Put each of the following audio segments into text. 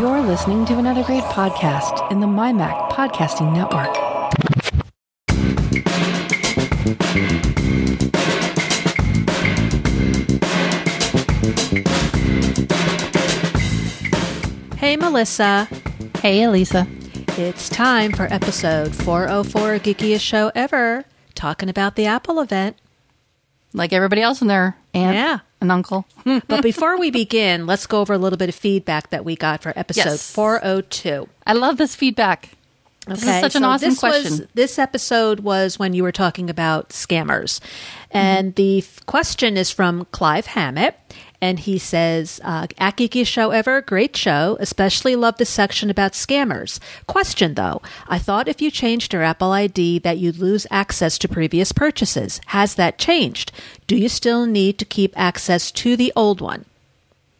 You're listening to another great podcast in the MyMac Podcasting Network. Hey, Melissa. Hey, Elisa. It's time for episode 404 Geekiest Show Ever, talking about the Apple event. Like everybody else in there, aunt Yeah. And uncle. But before we begin, let's go over a little bit of feedback that we got for episode Yes. 402. I love this feedback. This is such an so awesome this question. Was, this episode was when you were talking about scammers. And mm-hmm. the f- question is from Clive Hammett. And he says, uh, Geekiest Show Ever, great show. Especially love the section about scammers. Question though, I thought if you changed your Apple ID that you'd lose access to previous purchases. Has that changed? Do you still need to keep access to the old one?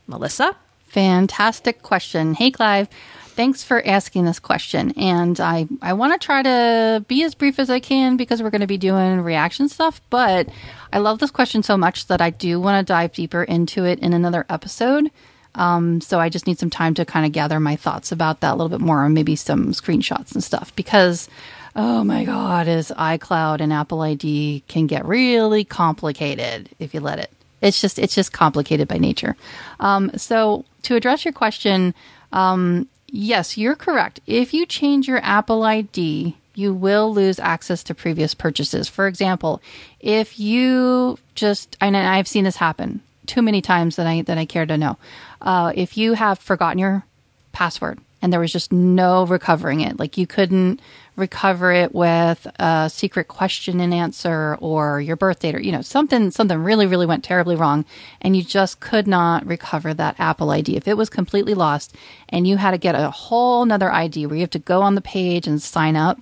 Melissa? Fantastic question. Hey, Clive. Thanks for asking this question. And I, I want to try to be as brief as I can because we're going to be doing reaction stuff. But I love this question so much that I do want to dive deeper into it in another episode. Um, so I just need some time to kind of gather my thoughts about that a little bit more and maybe some screenshots and stuff because, oh my God, is iCloud and Apple ID can get really complicated if you let it. It's just it's just complicated by nature. Um, so to address your question, um, yes, you're correct. If you change your Apple ID, you will lose access to previous purchases. For example, if you just and I've seen this happen too many times that I that I care to know. Uh, if you have forgotten your password and there was just no recovering it, like you couldn't recover it with a secret question and answer or your birth date or you know something something really really went terribly wrong and you just could not recover that apple id if it was completely lost and you had to get a whole nother id where you have to go on the page and sign up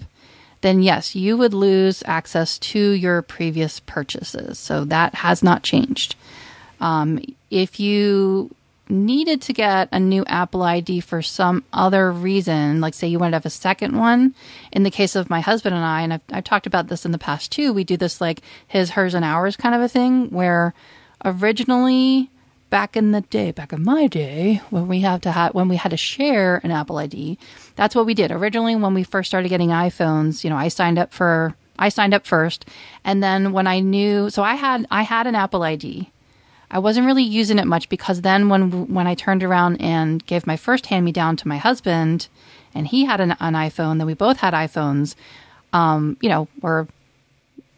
then yes you would lose access to your previous purchases. So that has not changed. Um, if you needed to get a new Apple ID for some other reason, like say you wanted to have a second one, in the case of my husband and I, and I've, I've talked about this in the past too, we do this like his, hers, and ours kind of a thing where originally back in the day, back in my day, when we have to when we had to share an Apple ID, that's what we did. Originally when we first started getting iPhones, you know, I signed up for I signed up first, and then when I knew, so I had I had an Apple ID. I wasn't really using it much because then when when I turned around and gave my first hand me down to my husband, and he had an, an iPhone, then we both had iPhones. Um, you know, we're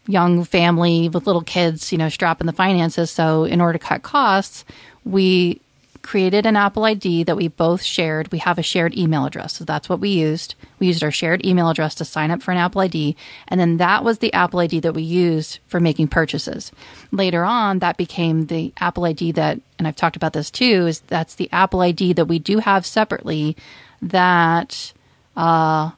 young family with little kids, you know, strapping the finances. So in order to cut costs, we created an Apple ID that we both shared. We have a shared email address. So that's what we used. We used our shared email address to sign up for an Apple ID. And then that was the Apple ID that we used for making purchases. Later on, that became the Apple ID that, and I've talked about this too, is that's the Apple ID that we do have separately that, uh,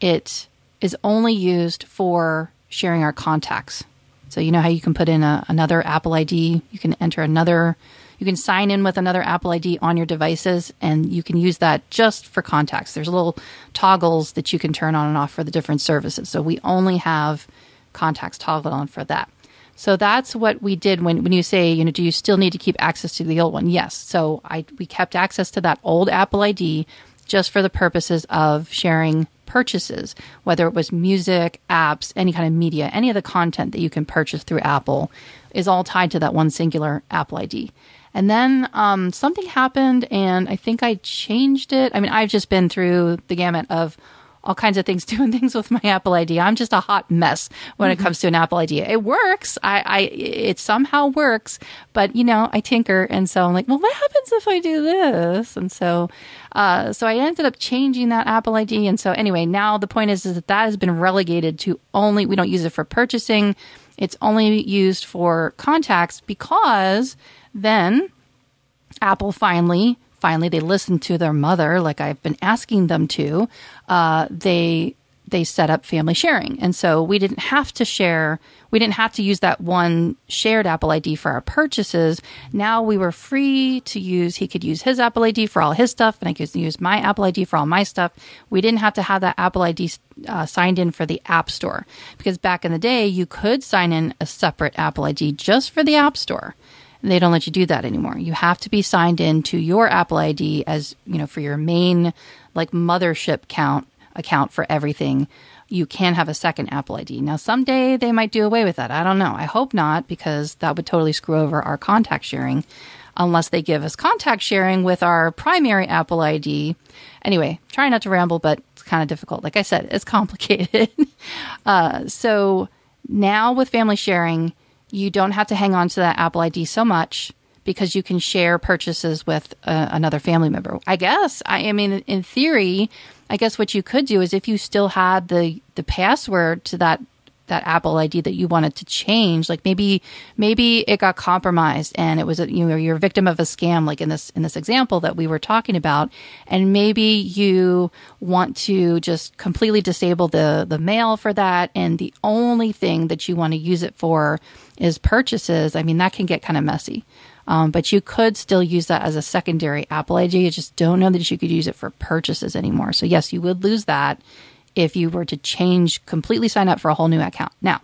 it is only used for sharing our contacts. So you know how you can put in a, another Apple ID, you can enter another, you can sign in with another Apple ID on your devices, and you can use that just for contacts. There's little toggles that you can turn on and off for the different services. So we only have contacts toggled on for that. So that's what we did when, when you say, you know, do you still need to keep access to the old one? Yes. So I we kept access to that old Apple ID just for the purposes of sharing purchases, whether it was music, apps, any kind of media, any of the content that you can purchase through Apple is all tied to that one singular Apple ID. And then um, something happened, and I think I changed it. I mean, I've just been through the gamut of all kinds of things, doing things with my Apple ID. I'm just a hot mess when it comes to an Apple ID. It works. I, I, it somehow works, but you know, I tinker. And so I'm like, well, what happens if I do this? And so, uh, so I ended up changing that Apple ID. And so anyway, now the point is, is that that has been relegated to only, we don't use it for purchasing. It's only used for contacts because then Apple finally, finally, they listened to their mother, like I've been asking them to. Uh, they they set up family sharing, and so we didn't have to share. We didn't have to use that one shared Apple ID for our purchases. Now we were free to use. He could use his Apple ID for all his stuff, and I could use my Apple ID for all my stuff. We didn't have to have that Apple ID uh, signed in for the App Store because back in the day, you could sign in a separate Apple ID just for the App Store. They don't let you do that anymore. You have to be signed in to your Apple ID as, you know, for your main like mothership count account for everything. You can have a second Apple ID. Now, someday they might do away with that. I don't know. I hope not because that would totally screw over our contact sharing unless they give us contact sharing with our primary Apple ID. Anyway, try not to ramble, but it's kind of difficult. Like I said, it's complicated. uh, so now with family sharing, you don't have to hang on to that Apple ID so much because you can share purchases with uh, another family member. I guess. I, I mean, in theory, I guess what you could do is if you still had the the password to that that Apple ID that you wanted to change. Like maybe maybe it got compromised and it was a, you know you're a victim of a scam, like in this in this example that we were talking about, and maybe you want to just completely disable the the mail for that, and the only thing that you want to use it for is purchases. I mean that can get kind of messy. Um, but you could still use that as a secondary Apple ID. You just don't know that you could use it for purchases anymore. So yes, you would lose that if you were to change, completely sign up for a whole new account. Now,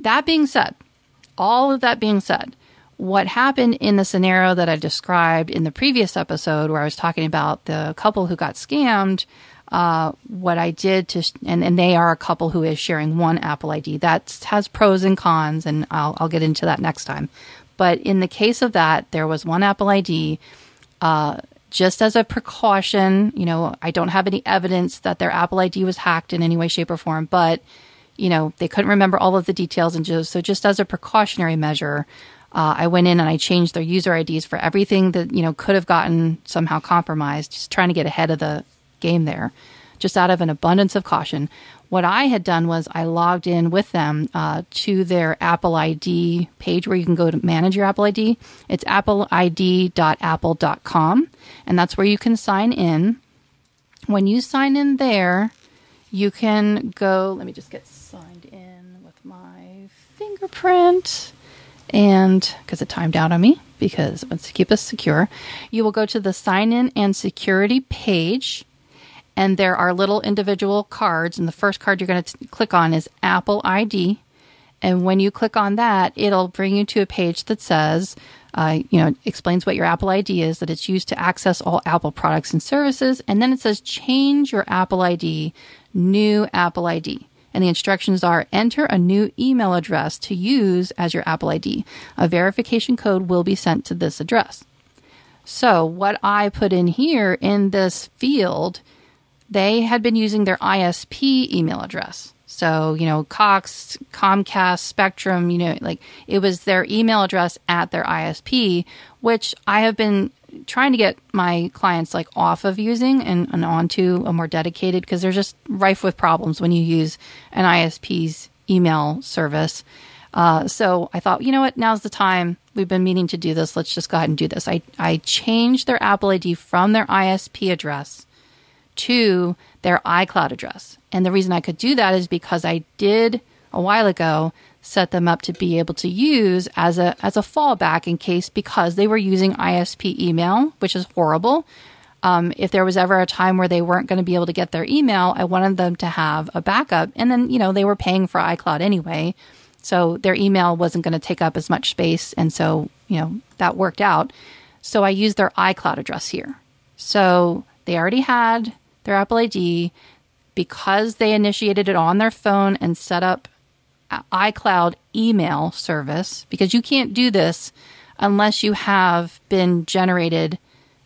that being said, all of that being said, what happened in the scenario that I described in the previous episode where I was talking about the couple who got scammed, uh, what I did to, and, and they are a couple who is sharing one Apple ID. That has pros and cons, and I'll, I'll get into that next time. But in the case of that, there was one Apple ID. Uh, just as a precaution, you know, I don't have any evidence that their Apple ID was hacked in any way, shape, or form, but you know, they couldn't remember all of the details, and just so just as a precautionary measure, uh, I went in and I changed their user IDs for everything that you know could have gotten somehow compromised. Just trying to get ahead of the game there, just out of an abundance of caution. What I had done was I logged in with them uh, to their Apple ID page where you can go to manage your Apple ID. It's appleid.apple.com, and that's where you can sign in. When you sign in there, you can go. Let me just get signed in with my fingerprint. And because it timed out on me, because it wants to keep us secure, you will go to the sign in and security page and there are little individual cards. And the first card you're going to click on is Apple ID. And when you click on that, it'll bring you to a page that says, uh, you know, explains what your Apple ID is, that it's used to access all Apple products and services. And then it says, change your Apple ID, new Apple ID. And the instructions are enter a new email address to use as your Apple ID. A verification code will be sent to this address. So, what I put in here in this field they had been using their ISP email address. So, you know, Cox, Comcast, Spectrum, you know, like it was their email address at their ISP, which I have been trying to get my clients like off of using and, and onto a more dedicated because they're just rife with problems when you use an ISP's email service. Uh, so I thought, you know what, now's the time. We've been meaning to do this. Let's just go ahead and do this. I, I changed their Apple ID from their ISP address to their iCloud address. And the reason I could do that is because I did a while ago set them up to be able to use as a as a fallback in case because they were using ISP email, which is horrible. Um, if there was ever a time where they weren't going to be able to get their email, I wanted them to have a backup. And then, you know, they were paying for iCloud anyway. So their email wasn't going to take up as much space. And so, you know, that worked out. So I used their iCloud address here. So they already had their Apple ID because they initiated it on their phone and set up iCloud email service because you can't do this unless you have been generated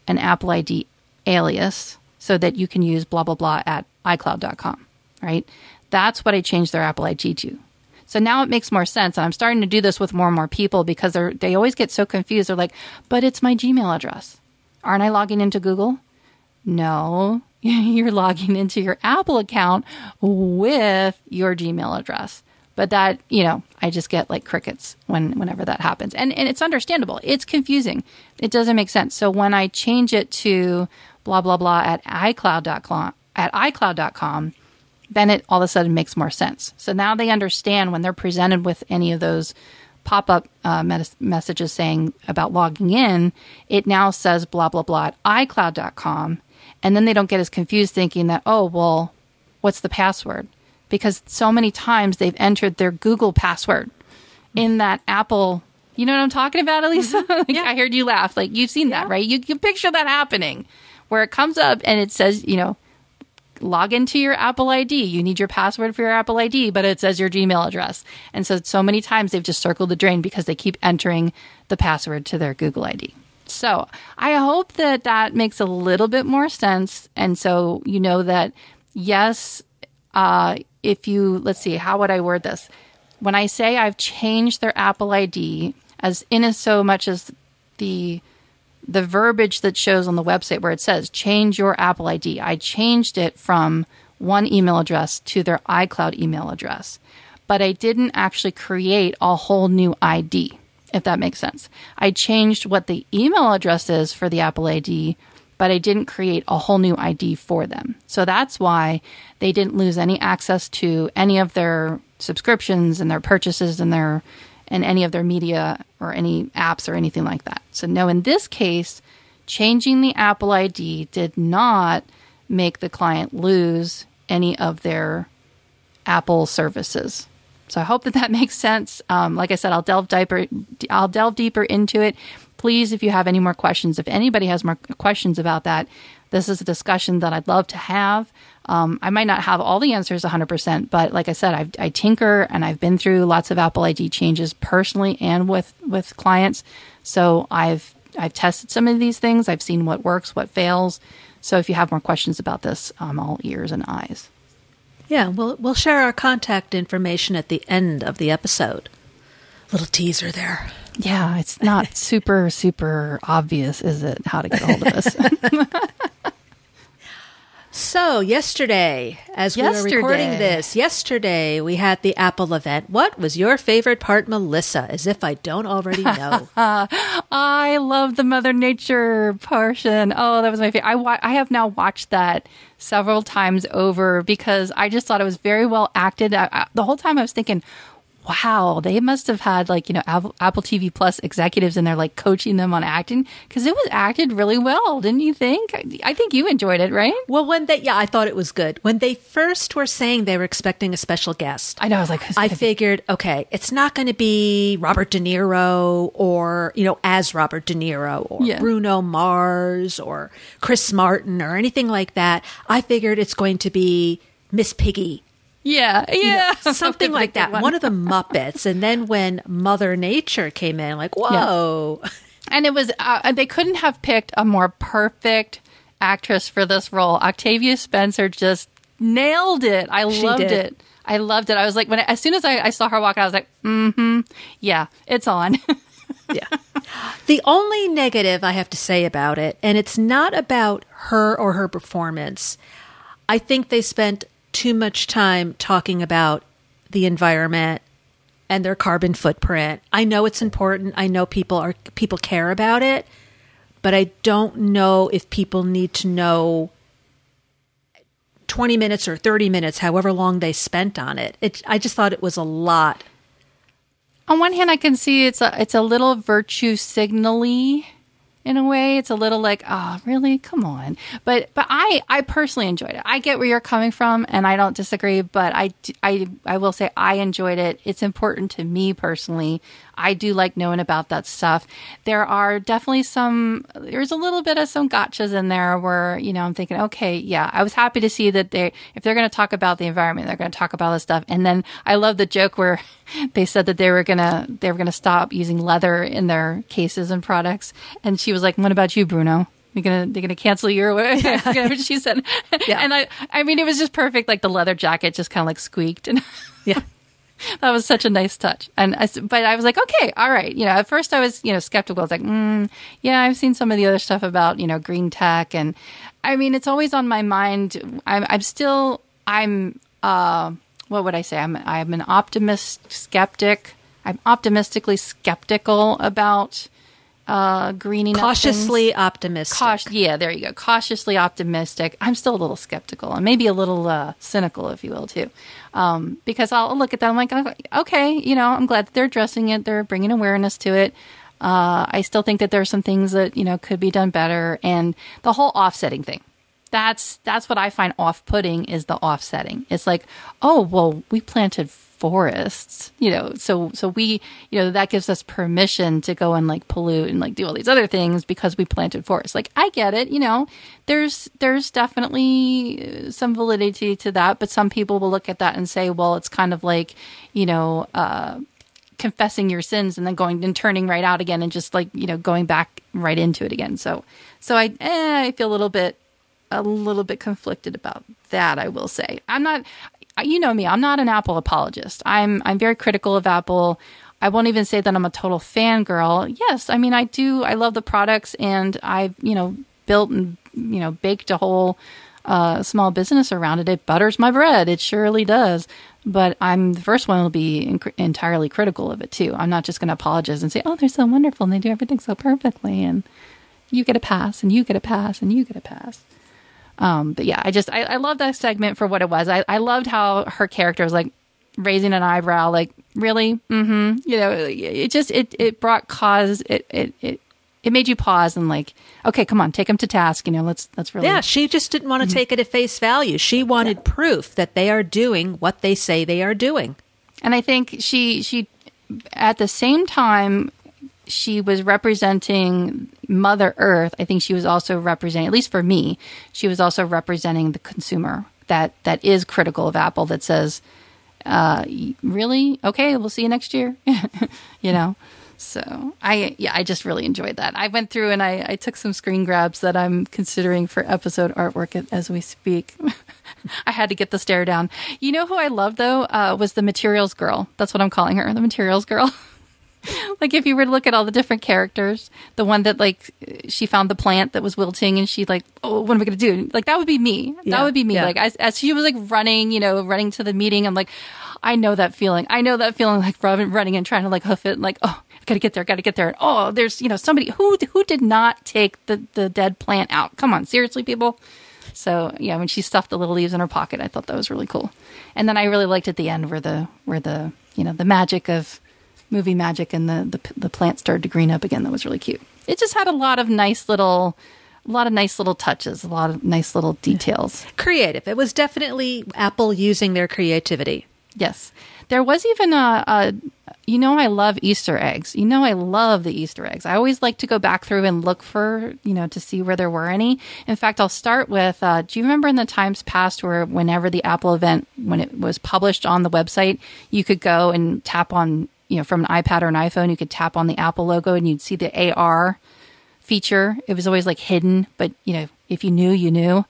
an Apple ID alias so that you can use blah blah blah at iCloud.com, right? That's what I changed their Apple ID to. So now it makes more sense. And I'm starting to do this with more and more people because they they always get so confused. They're like, but it's my Gmail address. Aren't I logging into Google? No, you're logging into your Apple account with your Gmail address. But that, you know, I just get like crickets when whenever that happens. And and it's understandable. It's confusing. It doesn't make sense. So when I change it to blah blah blah at iCloud.com at iCloud.com, then it all of a sudden makes more sense. So now they understand when they're presented with any of those pop up uh, mes- messages saying about logging in, it now says blah blah blah at iCloud.com and then they don't get as confused thinking that, oh, well, what's the password? Because so many times they've entered their Google password in that Apple You know what I'm talking about, mm-hmm. Elisa? like, I heard you laugh. Like you've seen that, right? You can picture that happening, where it comes up and it says, you know, log into your Apple ID. You need your password for your Apple ID, but it says your Gmail address. And so, so many times they've just circled the drain because they keep entering the password to their Google ID. So I hope that that makes a little bit more sense. And so you know that, yes, uh, if you, let's see, how would I word this? When I say I've changed their Apple ID, as in as so much as the the verbiage that shows on the website where it says change your Apple ID. I changed it from one email address to their iCloud email address, but I didn't actually create a whole new ID, if that makes sense. I changed what the email address is for the Apple ID, but I didn't create a whole new ID for them. So that's why they didn't lose any access to any of their subscriptions and their purchases and their and any of their media or any apps or anything like that. So, no, in this case, changing the Apple ID did not make the client lose any of their Apple services. So I hope that that makes sense. Um, like I said, I'll delve deeper. I'll delve deeper into it. Please, if you have any more questions, if anybody has more questions about that, this is a discussion that I'd love to have. Um, I might not have all the answers 100%, but like I said, I've, I tinker and I've been through lots of Apple ID changes personally and with, with clients. So I've, I've tested some of these things. I've seen what works, what fails. So if you have more questions about this, I'm all ears and eyes. Yeah, we'll we'll share our contact information at the end of the episode. Little teaser there. Yeah, it's not super super obvious, is it? How to get a hold of us? So, yesterday, as Yesterday. we were recording this, yesterday we had the Apple event. What was your favorite part, Melissa? As if I don't already know. I love the Mother Nature portion. Oh, that was my favorite. I wa- I have now watched that several times over because I just thought it was very well acted. I, I, the whole time I was thinking, wow, they must have had like, you know, Apple, Apple TV Plus executives and they're like coaching them on acting because it was acted really well, didn't you think? I, I think you enjoyed it, right? well, when they, yeah, I thought it was good. When they first were saying they were expecting a special guest, I know. I was like, I figured, okay, it's not going to be Robert De Niro or, you know, as Robert De Niro or Yeah. Bruno Mars or Chris Martin or anything like that. I figured it's going to be Miss Piggy yeah, yeah. something like that. One of the Muppets. And then when Mother Nature came in, like, whoa. And it was, uh, they couldn't have picked a more perfect actress for this role. Octavia Spencer just nailed it. I She loved did. it. I loved it. I was like, when as soon as I, I saw her walk, out, I was like, mm-hmm, yeah, it's on. Yeah. The only negative I have to say about it, and it's not about her or her performance, I think they spent too much time talking about the environment and their carbon footprint. I know it's important. I know people are people care about it, but I don't know if people need to know 20 minutes or 30 minutes, however long they spent on it. It I just thought it was a lot. on one hand, I can see it's a it's a little virtue signally in a way. It's a little like, oh, really? Come on. But but I I personally enjoyed it. I get where you're coming from, and I don't disagree. But I I I will say I enjoyed it. It's important to me personally. I do like knowing about that stuff. There are definitely some. There's a little bit of some gotchas in there where you know I'm thinking, okay, yeah, I was happy to see that they if they're going to talk about the environment, they're going to talk about this stuff. And then I love the joke where they said that they were gonna they were gonna stop using leather in their cases and products, and she was like, "What about you, Bruno?" You're gonna they're gonna cancel you or whatever she said. Yeah. And I I mean it was just perfect. Like the leather jacket just kind of like squeaked and Yeah. that was such a nice touch. And I, but I was like, okay, all right. You know, at first I was, you know, skeptical. I was like, mm, yeah, I've seen some of the other stuff about, you know, green tech. And I mean, it's always on my mind. I'm, I'm still, I'm, uh, what would I say? I'm, I'm an optimist skeptic. I'm optimistically skeptical about, uh, greening. Cautiously optimistic. Cautious, yeah, there you go. Cautiously optimistic. I'm still a little skeptical and maybe a little uh, cynical, if you will, too. Um, because I'll look at that. I'm like, okay, you know, I'm glad that they're addressing it. They're bringing awareness to it. Uh, I still think that there are some things that you know could be done better, and the whole offsetting thing. that's that's what I find off-putting is the offsetting. It's like, oh well, we planted forests, you know, so so we, you know, that gives us permission to go and like pollute and like do all these other things because we planted forests. Like I get it, you know, there's there's definitely some validity to that, but some people will look at that and say, well, it's kind of like, you know, uh confessing your sins and then going and turning right out again and just like you know going back right into it again so so i eh, i feel a little bit a little bit conflicted about that i will say i'm not you know me i'm not an apple apologist. I'm i'm very critical of apple. I won't even say that i'm a total fangirl. Yes i mean i do i love the products and i've you know built and you know baked a whole uh, small business around it. It butters my bread. It surely does. But I'm the first one to be inc- entirely critical of it too. I'm not just going to apologize and say, "Oh, they're so wonderful and they do everything so perfectly," and you get a pass, and you get a pass, and you get a pass. Um, but yeah, I just I, I love that segment for what it was. I, I loved how her character was like raising an eyebrow, like really, mm-hmm. You know, it just it it brought cause. It it it it made you pause and like, okay, come on, take them to task. You know, let's let's really. Yeah, she just didn't want to mm-hmm. take it at face value. She wanted yeah. proof that they are doing what they say they are doing. And I think she she at the same time she was representing Mother Earth. I think she was also representing, at least for me, she was also representing the consumer that that is critical of Apple. That says, uh, "Really? Okay, we'll see you next year." you know. So I yeah, I just really enjoyed that. I went through and I, I took some screen grabs that I'm considering for episode artwork as we speak. I had to get the stare down. You know who I love though uh, was the materials girl. That's what I'm calling her, the materials girl. like if you were to look at all the different characters, the one that like she found the plant that was wilting and she like, oh, what am I going to do? Like that would be me. Yeah, that would be me. Yeah. Like as, as she was like running, you know, running to the meeting, I'm like, I know that feeling. I know that feeling like running and trying to like hoof it. Like, oh, I gotta get there, gotta get there. And, oh, there's you know somebody who who did not take the the dead plant out. Come on, seriously, people. So yeah, when she stuffed the little leaves in her pocket, I thought that was really cool. And then I really liked at the end where the where the you know the magic of movie magic and the the, the plant started to green up again. That was really cute. It just had a lot of nice little a lot of nice little touches, a lot of nice little details. Creative. It was definitely Apple using their creativity. Yes. There was even a, a you know I love Easter eggs. You know I love the Easter eggs. I always like to go back through and look for, you know, to see where there were any. In fact, I'll start with uh, do you remember in the times past where whenever the Apple event when it was published on the website, you could go and tap on, you know, from an iPad or an iPhone, you could tap on the Apple logo and you'd see the AR feature. It was always like hidden, but you know, if you knew, you knew.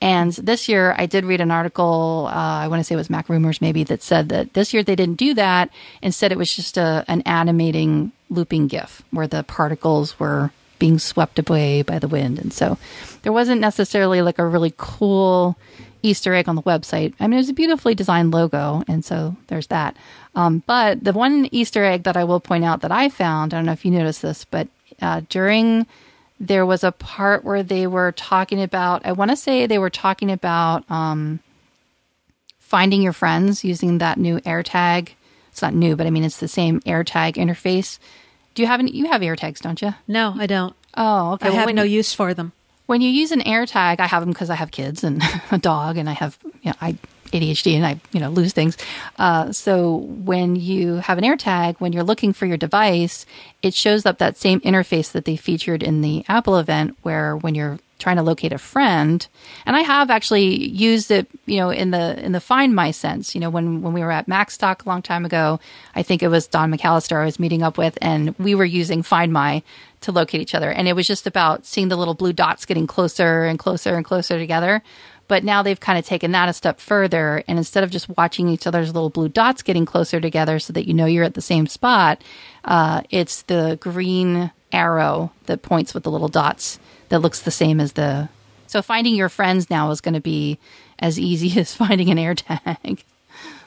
And this year, I did read an article. Uh, I want to say it was MacRumors, maybe, that said that this year they didn't do that. Instead, it was just a, an animating looping GIF where the particles were being swept away by the wind. And so there wasn't necessarily like a really cool Easter egg on the website. I mean, it was a beautifully designed logo. And so there's that. Um, but the one Easter egg that I will point out that I found, I don't know if you noticed this, but uh, during there was a part where they were talking about, I want to say they were talking about um, finding your friends using that new AirTag. It's not new, but I mean, it's the same AirTag interface. Do you have any? You have AirTags, don't you? No, I don't. Oh, okay. I well, have no you, use for them. When you use an AirTag, I have them because I have kids and a dog, and I have, you know, I ADHD and I, you know, lose things. Uh, so when you have an AirTag, when you're looking for your device, it shows up that same interface that they featured in the Apple event, where when you're trying to locate a friend, and I have actually used it, you know, in the in the Find My sense. You know, when when we were at Macstock a long time ago, I think it was Don McAllister I was meeting up with, and we were using Find My to locate each other, and it was just about seeing the little blue dots getting closer and closer and closer together. But now they've kind of taken that a step further. And instead of just watching each other's little blue dots getting closer together so that you know you're at the same spot, uh, it's the green arrow that points with the little dots that looks the same as the. So finding your friends now is going to be as easy as finding an AirTag.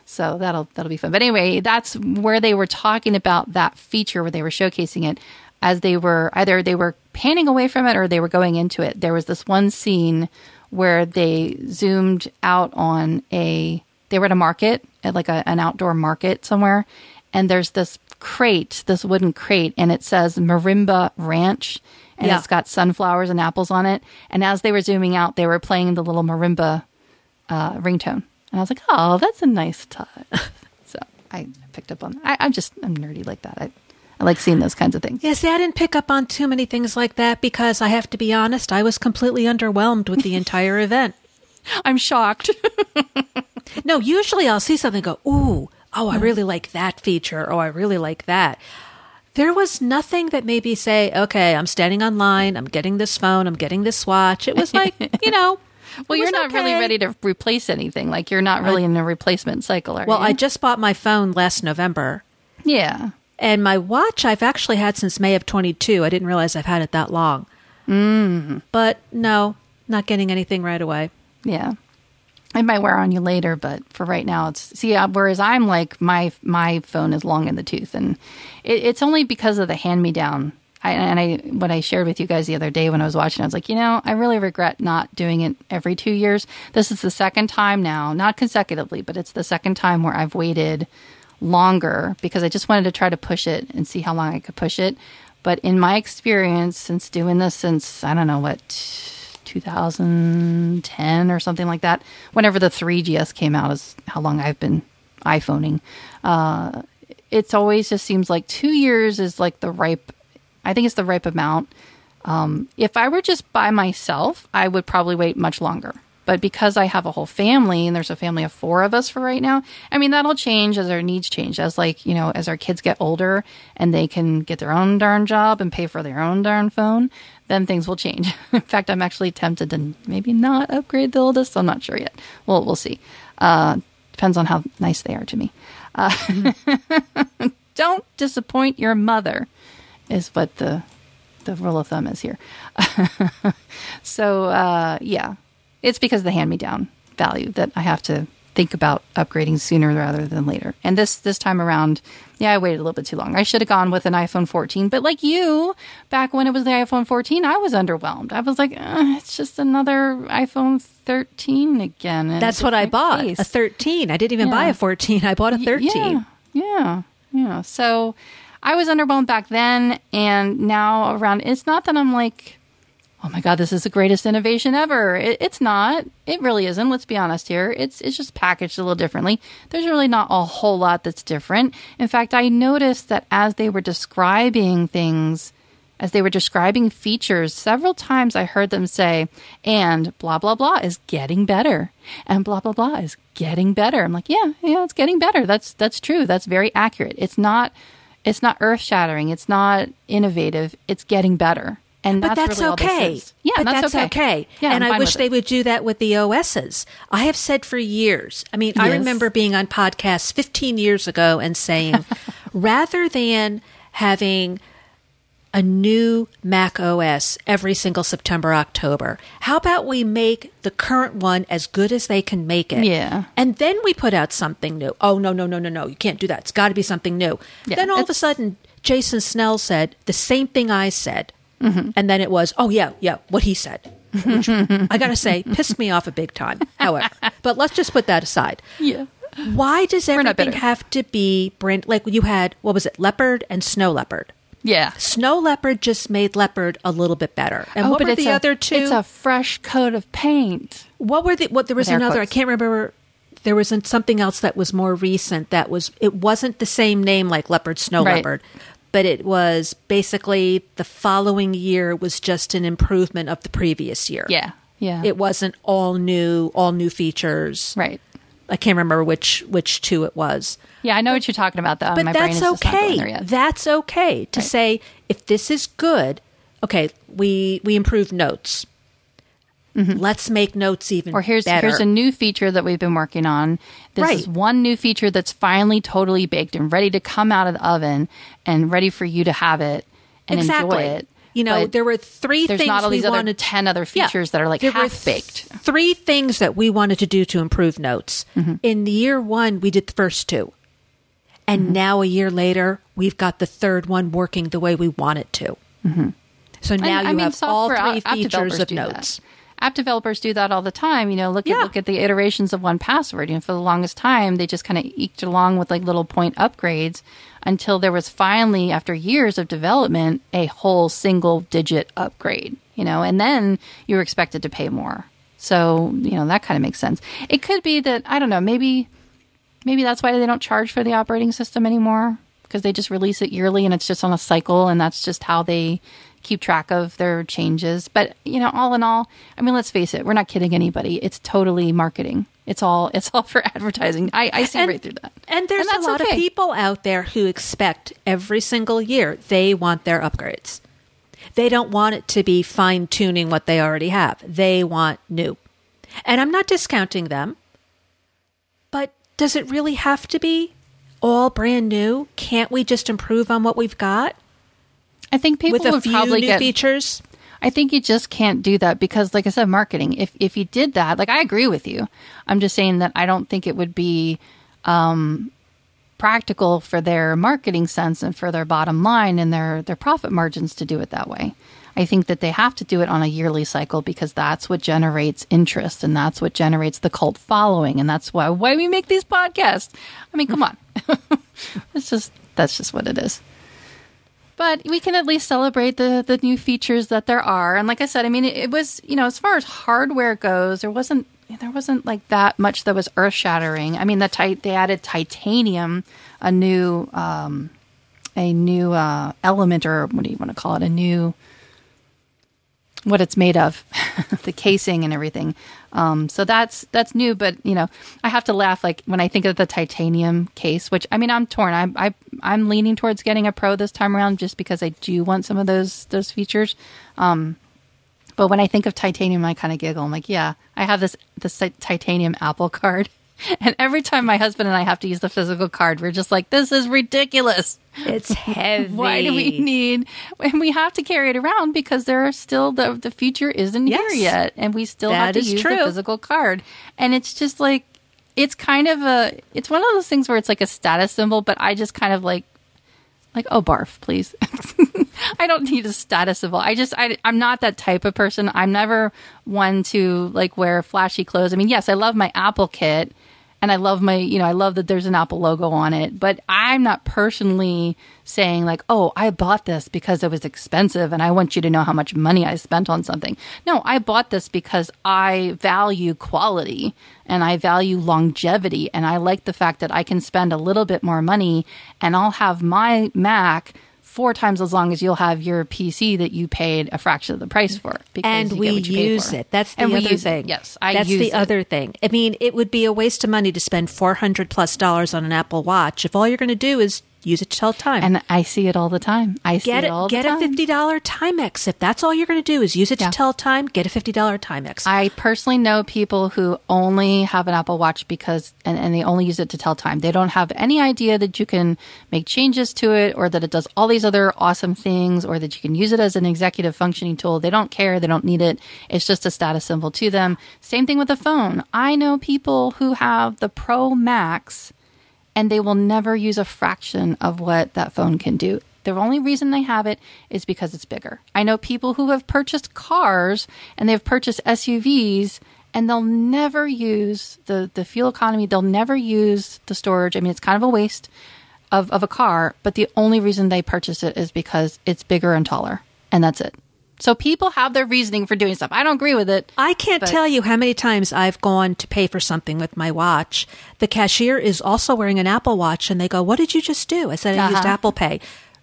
So that'll that'll be fun. But anyway, that's where they were talking about that feature where they were showcasing it as they were either they were panning away from it or they were going into it. There was this one scene where they zoomed out on a they were at a market at like a, an outdoor market somewhere and there's this crate this wooden crate and it says marimba ranch and Yeah. it's got sunflowers and apples on it. And as they were zooming out, they were playing the little marimba uh, ringtone, and I was like, "Oh, that's a nice touch." so I picked up on. I, I'm just I'm nerdy like that. I I like seeing those kinds of things. Yeah, see, I didn't pick up on too many things like that because I have to be honest, I was completely underwhelmed with the entire event. I'm shocked. No, usually I'll see something and go, ooh, oh, I really like that feature. Oh, I really like that. There was nothing that made me say, okay, I'm standing online, I'm getting this phone, I'm getting this watch. It was like, you know. well, you're not really ready to replace anything. Like you're not really in a replacement cycle, Well, you? I just bought my phone last November. yeah. And my watch I've actually had since May of 22. I didn't realize I've had it that long. Mm. But no, not getting anything right away. Yeah. It might wear on you later, but for right now, it's see. uh, Whereas I'm like my my phone is long in the tooth, and it, it's only because of the hand me down. I, and I what I shared with you guys the other day when I was watching, I was like, you know, I really regret not doing it every two years. This is the second time now, not consecutively, but it's the second time where I've waited longer because I just wanted to try to push it and see how long I could push it. But in my experience, since doing this since I don't know what 2010 or something like that, whenever the 3GS came out, is how long I've been iPhoning. Uh, it's always just seems like two years is like the ripe. I think it's the ripe amount. Um, if I were just by myself, I would probably wait much longer. But because I have a whole family and there's a family of four of us for right now, I mean, that'll change as our needs change. As like, you know, as our kids get older and they can get their own darn job and pay for their own darn phone, then things will change. In fact, I'm actually tempted to maybe not upgrade the oldest. I'm not sure yet. Well, we'll see. Uh, depends on how nice they are to me. Uh, don't disappoint your mother, is what the the rule of thumb is here. so uh, yeah, it's because of the hand me down value that I have to think about upgrading sooner rather than later. And this this time around, yeah, I waited a little bit too long. I should have gone with an iPhone 14, but like you, back when it was the iPhone 14, I was underwhelmed. I was like, uh, it's just another iPhone 13 again. in a That's what I bought. case. A 13. I didn't even Yeah. buy a 14. I bought a 13. Yeah, yeah, yeah. So I was underwhelmed back then, and now around. It's not that I'm like, oh my god, this is the greatest innovation ever. It, it's not. It really isn't. Let's be honest here. It's it's just packaged a little differently. There's really not a whole lot that's different. In fact, I noticed that as they were describing things. As they were describing features, several times I heard them say, and blah, blah, blah is getting better. And blah, blah, blah is getting better. I'm like, yeah, yeah, it's getting better. That's, that's true. That's very accurate. It's not, it's not earth shattering. It's not innovative. It's getting better. And But that's, that's, really okay. Yeah, but that's, that's okay. Yeah, and I wish they would do that with the OSs. I have said for years. I mean, I remember being on podcasts 15 years ago and saying, rather than having a new Mac OS every single September, October, how about we make the current one as good as they can make it? Yeah. And then we put out something new. Oh, no, no, no, no, no. You can't do that. It's got to be something new. Yeah, then all of a sudden, Jason Snell said the same thing I said. Mm-hmm. And then it was, oh, yeah, yeah, what he said. Which I got to say, pissed me off a big time, however. But let's just put that aside. Yeah. Why does everything have to be brand like you had, what was it, leopard and snow leopard? Yeah. Snow leopard just made leopard a little bit better. And what Oh, but were it's the a, other two? It's a fresh coat of paint. what were the what there was With another. I can't remember there was something else that was more recent that was it wasn't the same name like leopard snow Right. leopard but it was basically the following year was just an improvement of the previous year Yeah. Yeah. it wasn't all new all new features right. i can't remember which which two it was Yeah, I know what you're talking about. Though but my brain that's is just not going okay that's okay to Right. say if this is good okay we we improve notes let's make notes even Mm-hmm. Or here's better. here's a new feature that we've been working on. This Right. is one new feature that's finally totally baked and ready to come out of the oven and ready for you to have it and exactly. enjoy it. You know, But there were three there's things not all we these other ten other Yeah. features that are like There half baked. th- three things that we wanted to do to improve notes. Mm-hmm. In year one, we did the first two, and Mm-hmm. now a year later, we've got the third one working the way we want it to. So now And, you I mean, have all three app- features of notes. that. App developers do that all the time. You know, look Yeah. at look at the iterations of 1Password. You know, for the longest time, they just kind of eked along with like little point upgrades until there was finally, after years of development, a whole single digit upgrade. You know, and then you were expected to pay more. So you know that kind of makes sense. It could be that I don't know. Maybe maybe that's why they don't charge for the operating system anymore because they just release it yearly and it's just on a cycle and that's just how they keep track of their changes but you know all in all i mean let's face it we're not kidding anybody it's totally marketing it's all it's all for advertising i, I see And- right through that And there's that's a lot of people out there who expect every single year they want their upgrades. They don't want it to be fine tuning what they already have. They want new. And I'm not discounting them, but does it really have to be all brand new? Can't we just improve on what we've got i think people with a would few probably new get features? I think you just can't do that because, like I said, marketing. If if you did that, like I agree with you. I'm just saying that I don't think it would be um, practical for their marketing sense and for their bottom line and their their profit margins to do it that way. I think that they have to do it on a yearly cycle because that's what generates interest and that's what generates the cult following and that's why why we make these podcasts. I mean, come on. it's just that's just what it is but we can at least celebrate the the new features that there are. And like i said i mean it, it was you know as far as hardware goes there wasn't there wasn't like that much that was earth shattering i mean the they added titanium a new um a new uh element or what do you want to call it? A new what it's made of, the casing and everything. Um, so that's that's new, but you know, I have to laugh like when I think of the titanium case, which I mean, I'm torn. I'm I, I'm leaning towards getting a pro this time around just because I do want some of those those features. Um, but when I think of titanium, I kind of giggle. I'm like, yeah, I have this this titanium Apple card, and every time my husband and I have to use the physical card, we're just like, this is ridiculous. It's heavy. Why do we need? And we have to carry it around because there are still the the future isn't Yes. here yet, and we still have to use true. the physical card. And it's just like it's kind of a it's one of those things where it's like a status symbol, but I just kind of like like oh barf please i don't need a status symbol i just I, i'm not that type of person i'm never one to like wear flashy clothes i mean yes i love my apple kit and i love my you know i love that there's an apple logo on it but i'm not personally saying like oh i bought this because it was expensive and i want you to know how much money i spent on something. No i bought this because i value quality and I value longevity and I like the fact that I can spend a little bit more money and I'll have my Mac four times as long as you'll have your PC that you paid a fraction of the price for. Because and we get what you pay use it. That's the and we other use it. thing. Yes, I That's the it. other thing. I mean, it would be a waste of money to spend four hundred plus dollars on an Apple Watch if all you're going to do is use it to tell time. And I see it all the time. I see get it it. all Get a fifty dollar Timex. If that's all you're going to do is use it to tell time, get a fifty dollar Timex. I personally know people who only have an Apple Watch because, and, and they only use it to tell time. They don't have any idea that you can make changes to it or that it does all these other awesome things or that you can use it as an executive functioning tool. They don't care. They don't need it. It's just a status symbol to them. Same thing with the phone. I know people who have the Pro Max and they will never use a fraction of what that phone can do. The only reason they have it is because it's bigger. I know people who have purchased cars and they've purchased SUVs and they'll never use the, the fuel economy, they'll never use the storage. I mean, it's kind of a waste of, of a car, but the only reason they purchase it is because it's bigger and taller. And that's it. So people have their reasoning for doing stuff. I don't agree with it. I can't But- tell you how many times I've gone to pay for something with my watch. The cashier is also wearing an Apple Watch, and they go, "What did you just do?" I said, "I used Uh-huh. Apple Pay."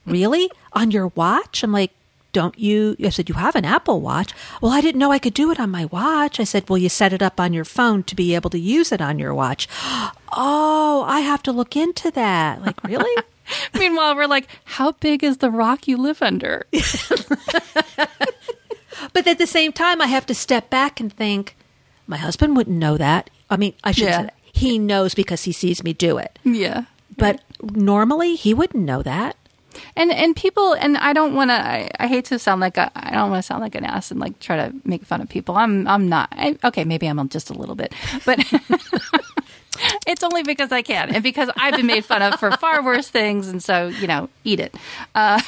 Really? On your watch? I'm like, "Don't you?" I said, "You have an Apple Watch." Well, I didn't know I could do it on my watch. I said, "Well, you set it up on your phone to be able to use it on your watch." Oh, I have to look into that. Like, really? Meanwhile, we're like, how big is the rock you live under? But at the same time, I have to step back and think, my husband wouldn't know that. I mean, I should Yeah. say that. He knows because he sees me do it. yeah. But normally, he wouldn't know that. and and people and I don't want to. I, I hate to sound like a. I don't want to sound like an ass and like try to make fun of people. I'm I'm not. I, okay, maybe I'm just a little bit, but it's only because I can and because I've been made fun of for far worse things, and so you know, eat it. Uh,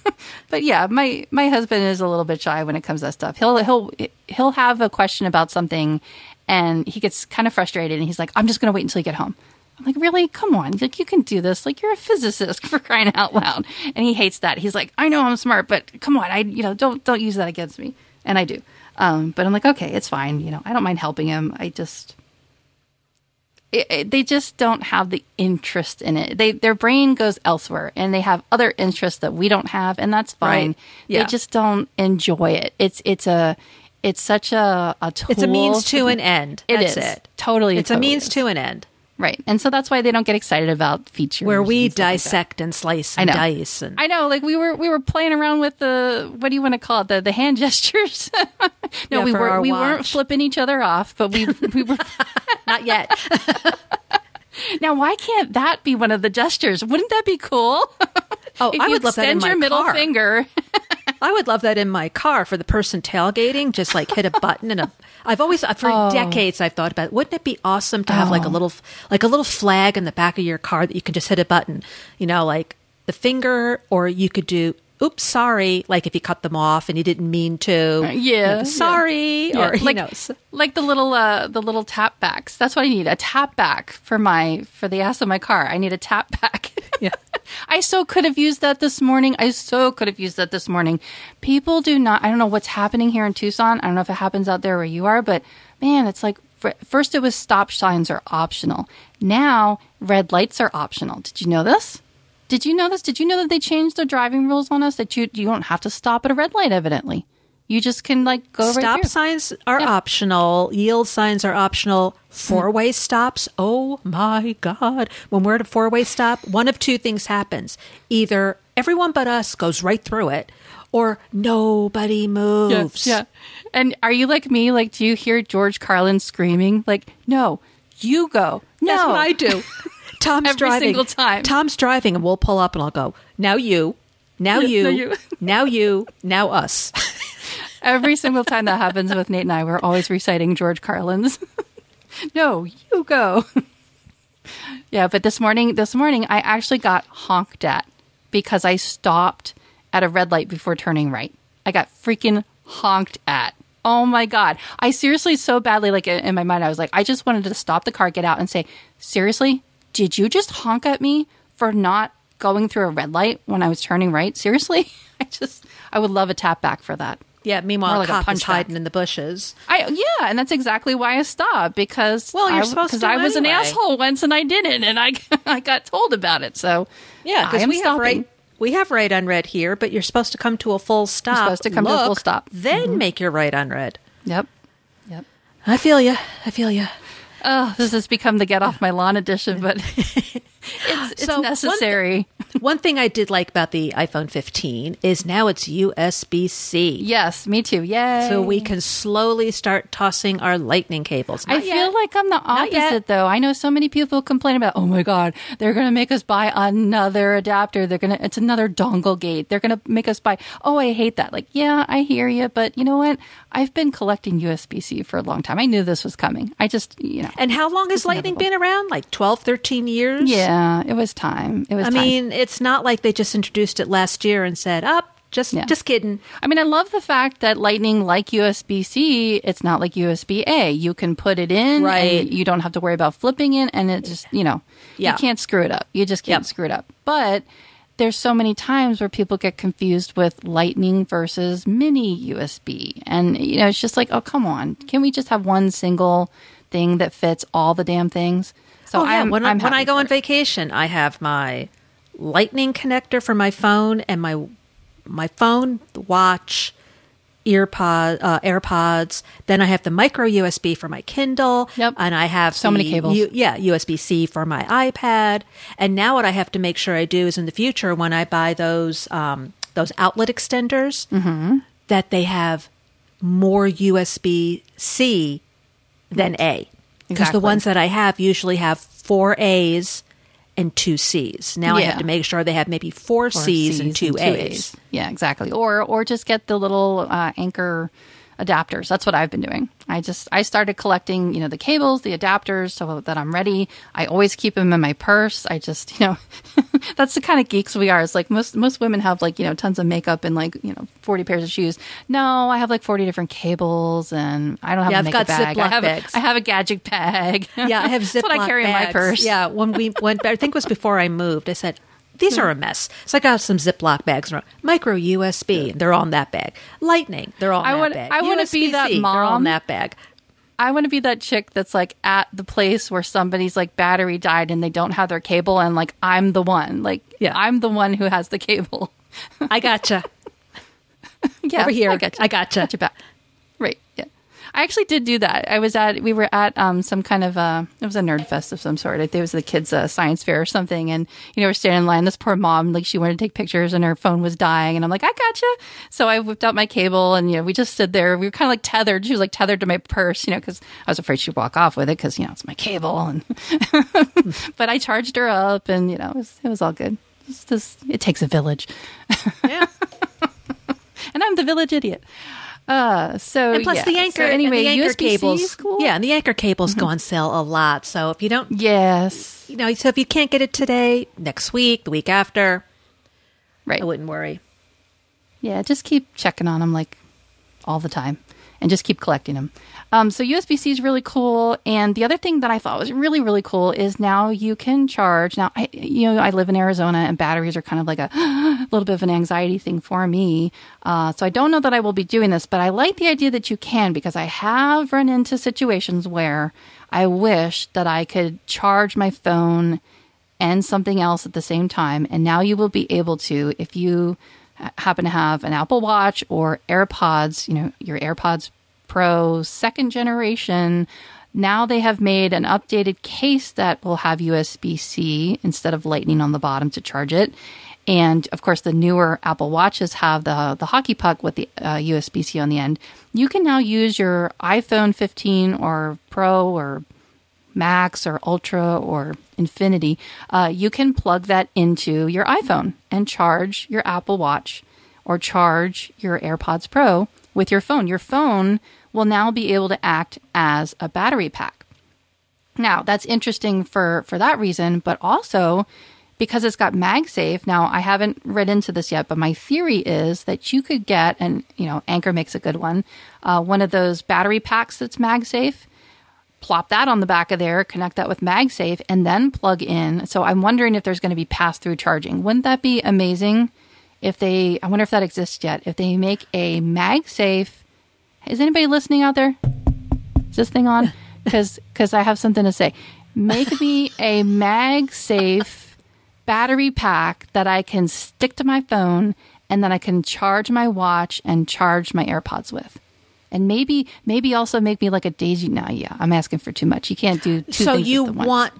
but yeah, my my husband is a little bit shy when it comes to that stuff. He'll he'll he'll have a question about something, and he gets kind of frustrated, and he's like, "I'm just going to wait until you get home." I'm like, "Really? Come on! Like you can do this! Like you're a physicist for crying out loud!" And he hates that. He's like, "I know I'm smart, but come on! I you know don't don't use that against me." And I do. Um, but I'm like, okay, it's fine. You know, I don't mind helping him. I just it, it, they just don't have the interest in it. They their brain goes elsewhere, and they have other interests that we don't have, and that's fine. Right. Yeah. They just don't enjoy it. It's it's a it's such a a tool. It's a means to an end. It That's is. it. Totally, It's totally a means is. to an end. Right, and so that's why they don't get excited about features Where we stuff like dissect and slice and know. dice and I know, like we were we were playing around with the what do you want to call it the the hand gestures. no, Yeah, we were we weren't flipping each other off, but we we were. not yet. now, why can't that be one of the gestures? Wouldn't that be cool? Oh, if I you would love that in my your middle car. finger. I would love that in my car for the person tailgating. Just like hit a button and a. I've always uh, for Oh. decades I've thought about. Wouldn't it be awesome to have like a oh. little like a little flag in the back of your car that you can just hit a button? You know, like the finger, or you could do. Oops, sorry. Like if you cut them off and you didn't mean to. Yeah, you know, sorry, Yeah, or you like know. like the little uh the little tap backs. That's what I need. A tap back for my for the ass of my car. I need a tap back. Yeah. I so could have used that this morning. I so could have used that this morning. People do not I don't know what's happening here in Tucson. I don't know if it happens out there where you are, but man, it's like first it was stop signs are optional. Now red lights are optional. Did you know this? Did you know this? Did you know that they changed their driving rules on us that you you don't have to stop at a red light evidently. You just can like go right Stop through. signs are Yeah. optional. Yield signs are optional. Four way mm. stops. Oh my God. When we're at a four way stop, one of two things happens. Either everyone but us goes right through it, or nobody moves. Yeah. And are you like me? Like, do you hear George Carlin screaming? Like, no, you go. No, That's what I do. Tom's Every driving. single time. Tom's driving, and we'll pull up and I'll go, now you, now you, now you." now you, now us. Every single time that happens with Nate and I, we're always reciting George Carlin's. no, you go. yeah, but this morning, this morning, I actually got honked at because I stopped at a red light before turning right. I got freaking honked at. Oh my god! I seriously so badly like in in my mind, I was like, I just wanted to stop the car, get out, and say, seriously, did you just honk at me for not going through a red light when I was turning right? Seriously, I just, I would love a tap back for that. Yeah, meanwhile, More like a punch is back. hiding in the bushes. I yeah, and that's exactly why I stopped because Well, you're I, supposed 'cause to I was anyway. an asshole once and I didn't, and I I got told about it. So Yeah, because we have stopping. right we have right on red here, but you're supposed to come to a full stop. supposed to come to a full stop. then mm-hmm. make your right on red. Yep, yep. I feel you. I feel you. Oh, this has become the get off my lawn edition, but it's it's So, one necessary. One thing I did like about the iPhone 15 is now it's USB C. yes, me too. Yay! So we can slowly start tossing our lightning cables. I Not feel like I'm the opposite, though. I know so many people complain about, oh my god, they're going to make us buy another adapter. They're going to, it's another dongle gate. They're going to make us buy. Oh, I hate that. Like, yeah, I hear you, but you know what? I've been collecting USB C for a long time. I knew this was coming. I just, you know, And how long has lightning been around? Like 12, 13 years? yeah, Uh, it was time. It was. I time. mean, it's not like they just introduced it last year and said, up, just Yeah. just kidding. I mean, I love the fact that Lightning, like USB C, it's not like USB A. You can put it in, Right. And you don't have to worry about flipping it, and it just, you know, Yeah. you can't screw it up. You just can't Yep. screw it up. But there's so many times where people get confused with Lightning versus Mini USB, and you know, it's just like, oh, come on, can we just have one single thing that fits all the damn things? So oh, yeah. When, I- I'm when I go on it. vacation, I have my lightning connector for my phone and my my phone, watch, earpod, uh, AirPods. Then I have the micro USB for my Kindle. Yep. And I have So many cables. U- yeah, USB C for my iPad. And now what I have to make sure I do is in the future when I buy those um, those outlet extenders Mm-hmm. that they have more USB C than A. Because the ones that I have usually have four A's and two C's. Now I have to make sure they have maybe four, Or C's, and two A's. Yeah, exactly. Or or just get the little uh, Anker adapters. That's what I've been doing. I just I started collecting, you know, the cables, the adapters, so that I'm ready. I always keep them in my purse. I just, you know, That's the kind of geeks we are. It's like most most women have like you know tons of makeup and like you know forty pairs of shoes. No, I have like forty different cables, and I don't have Yeah, a I've got bag. I Ziploc have bags. I have a gadget bag. Yeah, I have Ziploc That's what I carry in my bags. purse. Yeah, when we went, I think it was before I moved. I said these hmm. are a mess. So I got some Ziploc bags, micro USB. They're all in that bag. Lightning, they're all in I that wanna- bag. I wanna be that USB-C, They're all in that bag. I want to be that chick that's like at the place where somebody's like battery died and they don't have their cable, and like I'm the one. Like Yeah. I'm the one who has the cable. I gotcha. yeah, Over here. I gotcha. I gotcha. Got your back. Right. Yeah. I actually did do that. I was at we were at um, some kind of uh it was a nerd fest of some sort. I think it was the kids' uh, science fair or something. And you know we're standing in line. This poor mom like she wanted to take pictures and her phone was dying. And I'm like I gotcha. So I whipped out my cable and you know we just stood there. We were kind of like tethered. She was like tethered to my purse, you know, because I was afraid she'd walk off with it because you know it's my cable. And but I charged her up and you know it was it was all good. It's just, it takes a village, Yeah. and I'm the village idiot. Uh, so And plus yeah. the Anker, So anyway, the Anker USB-C cables. cool. Yeah, and the Anker cables go on sale a lot. So if you don't, Yes. you know, so if you can't get it today, next week, the week after, Right. I wouldn't worry. Yeah, just keep checking on them like all the time and just keep collecting them. Um, so USB C is really cool. And the other thing that I thought was really, really cool is now you can charge. Now, I, you know, I live in Arizona and batteries are kind of like a little bit of an anxiety thing for me. Uh, so I don't know that I will be doing this, but I like the idea that you can because I have run into situations where I wish that I could charge my phone and something else at the same time. And now you will be able to, if you happen to have an Apple Watch or AirPods, you know, your AirPods Pro second generation. Now they have made an updated case that will have USB C instead of Lightning on the bottom to charge it. And of course, the newer Apple Watches have the the hockey puck with the uh, USB C on the end. You can now use your iPhone 15 or Pro or Max or Ultra or Infinity, uh, you can plug that into your iPhone and charge your Apple Watch or charge your AirPods Pro with your phone. Your phone will now be able to act as a battery pack. Now, that's interesting for, for that reason, but also because it's got MagSafe. Now, I haven't read into this yet, but my theory is that you could get, and you know, Anker makes a good one, uh, one of those battery packs that's MagSafe plop that on the back of there, connect that with MagSafe, and then plug in. So I'm wondering if there's going to be pass through charging. Wouldn't that be amazing if they, I wonder if that exists yet, if they make a MagSafe. Is anybody listening out there? Is this thing on? Because I have something to say. Make me a MagSafe battery pack that I can stick to my phone and then I can charge my watch and charge my AirPods with. And maybe, maybe also make me like a daisy. Now, yeah, I'm asking for too much. You can't do two so you want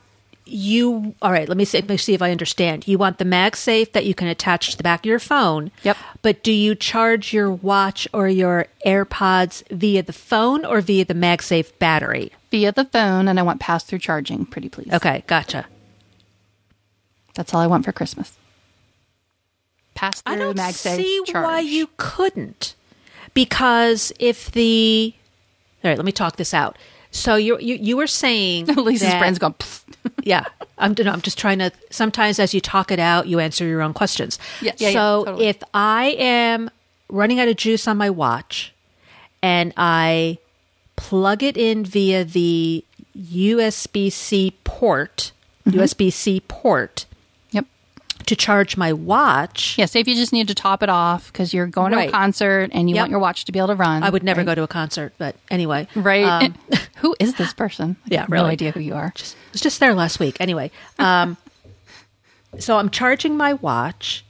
you all right let me see, let me see if i understand you want the magsafe that you can attach to the back of your phone Yep. but do you charge your watch or your airpods via the phone or via the magsafe battery via the phone, and I want pass through charging. Pretty please. okay gotcha That's all I want for Christmas. Pass through i don't MagSafe see charge. why you couldn't because if the all right let me talk this out so you you, you were saying Lisa's that- brain's going. "Pfft." Yeah i'm no, i'm just trying to sometimes as you talk it out you answer your own questions Yeah, yeah, yeah, so totally. if i am running out of juice on my watch and i plug it in via the usb-c port Mm-hmm. usb-c port Yep. To charge my watch Yeah. Say if you just need to top it off because you're going to a concert and you Yep. want your watch to be able to run. i would never right? go to a concert but anyway Right. um, who is this person? I Yeah, have really. No idea who you are. Just, I was just there last week. Anyway, um, so I'm charging my watch,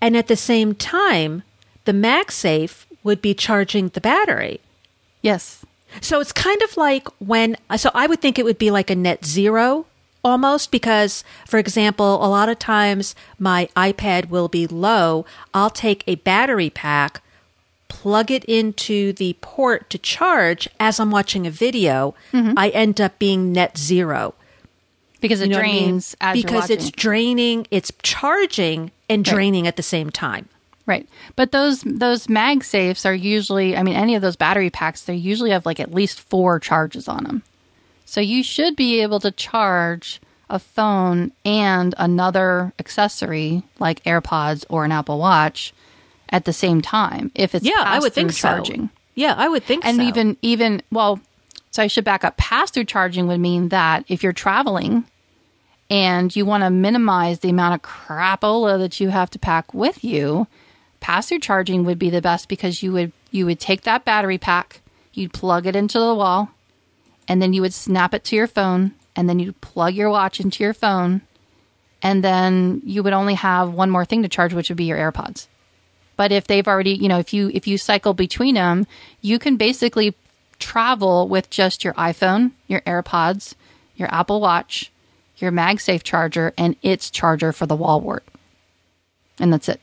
and at the same time, the MagSafe would be charging the battery. Yes. So it's kind of like when, so I would think it would be like a net zero almost because, for example, a lot of times my iPad will be low. I'll take a battery pack, plug it into the port to charge as I'm watching a video. Mm-hmm. I end up being net zero. Because it You know what I mean? drains because it's draining, it's charging and draining at the same time. Right. But those those mag safes are usually I mean any of those battery packs they usually have like at least 4 charges on them. So you should be able to charge a phone and another accessory like AirPods or an Apple Watch at the same time if it's Yeah, I would think so. charging. Yeah, I would think so. And so. even even well, so I should back up. Pass through charging would mean that if you're traveling and you want to minimize the amount of crapola that you have to pack with you, pass through charging would be the best because you would you would take that battery pack, you'd plug it into the wall, and then you would snap it to your phone, and then you'd plug your watch into your phone, and then you would only have one more thing to charge, which would be your AirPods. But if they've already, you know, if you if you cycle between them, you can basically travel with just your iPhone, your AirPods, your Apple Watch, your MagSafe charger, and its charger for the wall wart, and that's it.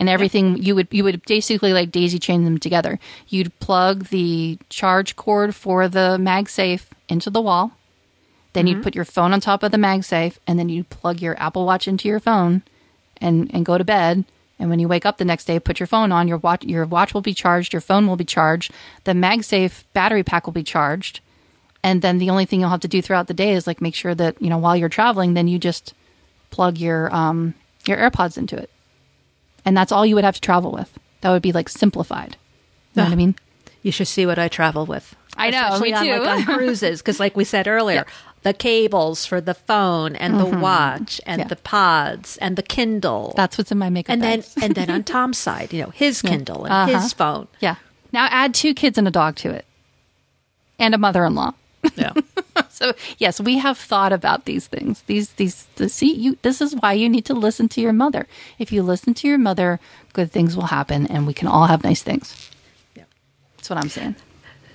And everything you would you would basically like daisy chain them together. You'd plug the charge cord for the MagSafe into the wall. Then you'd put your phone on top of the MagSafe, and then you'd plug your Apple Watch into your phone, and and go to bed. And when you wake up the next day, put your phone on. Your watch your watch will be charged. Your phone will be charged. The MagSafe battery pack will be charged. And then the only thing you'll have to do throughout the day is like make sure that you know while you're traveling, then you just plug your um your AirPods into it, and that's all you would have to travel with. That would be like simplified. You know what I mean? you should see what I travel with. I know, Especially me on, too. like, on cruises, because like we said earlier, the cables for the phone and the watch and Mm-hmm. Yeah. the pods and the Kindle. That's what's in my makeup and then and then on Tom's side, you know, his Kindle and Uh-huh. his phone. yeah. Now add two kids and a dog to it, and a mother-in-law. Yeah. So yes, we have thought about these things. These these the, see you. This is why you need to listen to your mother. If you listen to your mother, good things will happen, and we can all have nice things. Yeah. That's what I'm saying.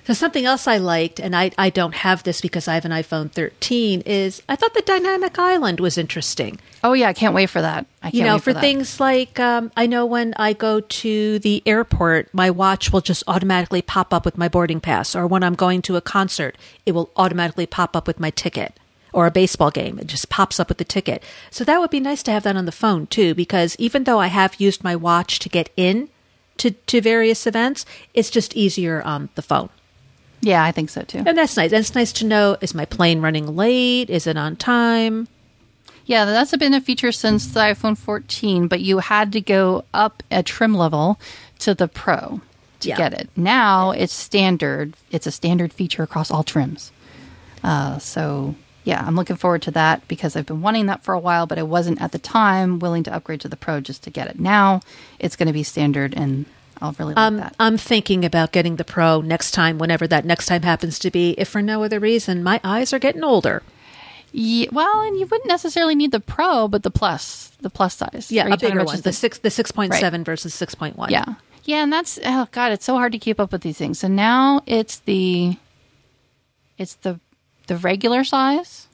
So something else I liked, and I, I don't have this because I have an iPhone 13, is I thought the dynamic island was interesting. Oh yeah, I can't wait for that. I can't you know, for, for, things like um, I know when I go to the airport, my watch will just automatically pop up with my boarding pass, or when I'm going to a concert, it will automatically pop up with my ticket. Or a baseball game, it just pops up with the ticket. So that would be nice to have that on the phone too, because even though I have used my watch to get in to, to various events, it's just easier on the phone. Yeah, I think so too. And that's nice. And it's nice to know is my plane running late? Is it on time? Yeah, that's been a feature since the iPhone 14, but you had to go up a trim level to the Pro to Yeah. get it. Now it's standard. It's a standard feature across all trims. Uh, so yeah, I'm looking forward to that because I've been wanting that for a while, but I wasn't at the time willing to upgrade to the Pro just to get it. Now it's going to be standard, and I'll really like Um, that. I'm thinking about getting the Pro next time, whenever that next time happens to be, if for no other reason. My eyes are getting older. Yeah, well, and you wouldn't necessarily need the Pro, but the Plus, the plus size. Yeah, a bigger one. just The six, the six point seven versus six point one. Yeah. Yeah, and that's oh god, it's so hard to keep up with these things. So now it's the it's the the regular size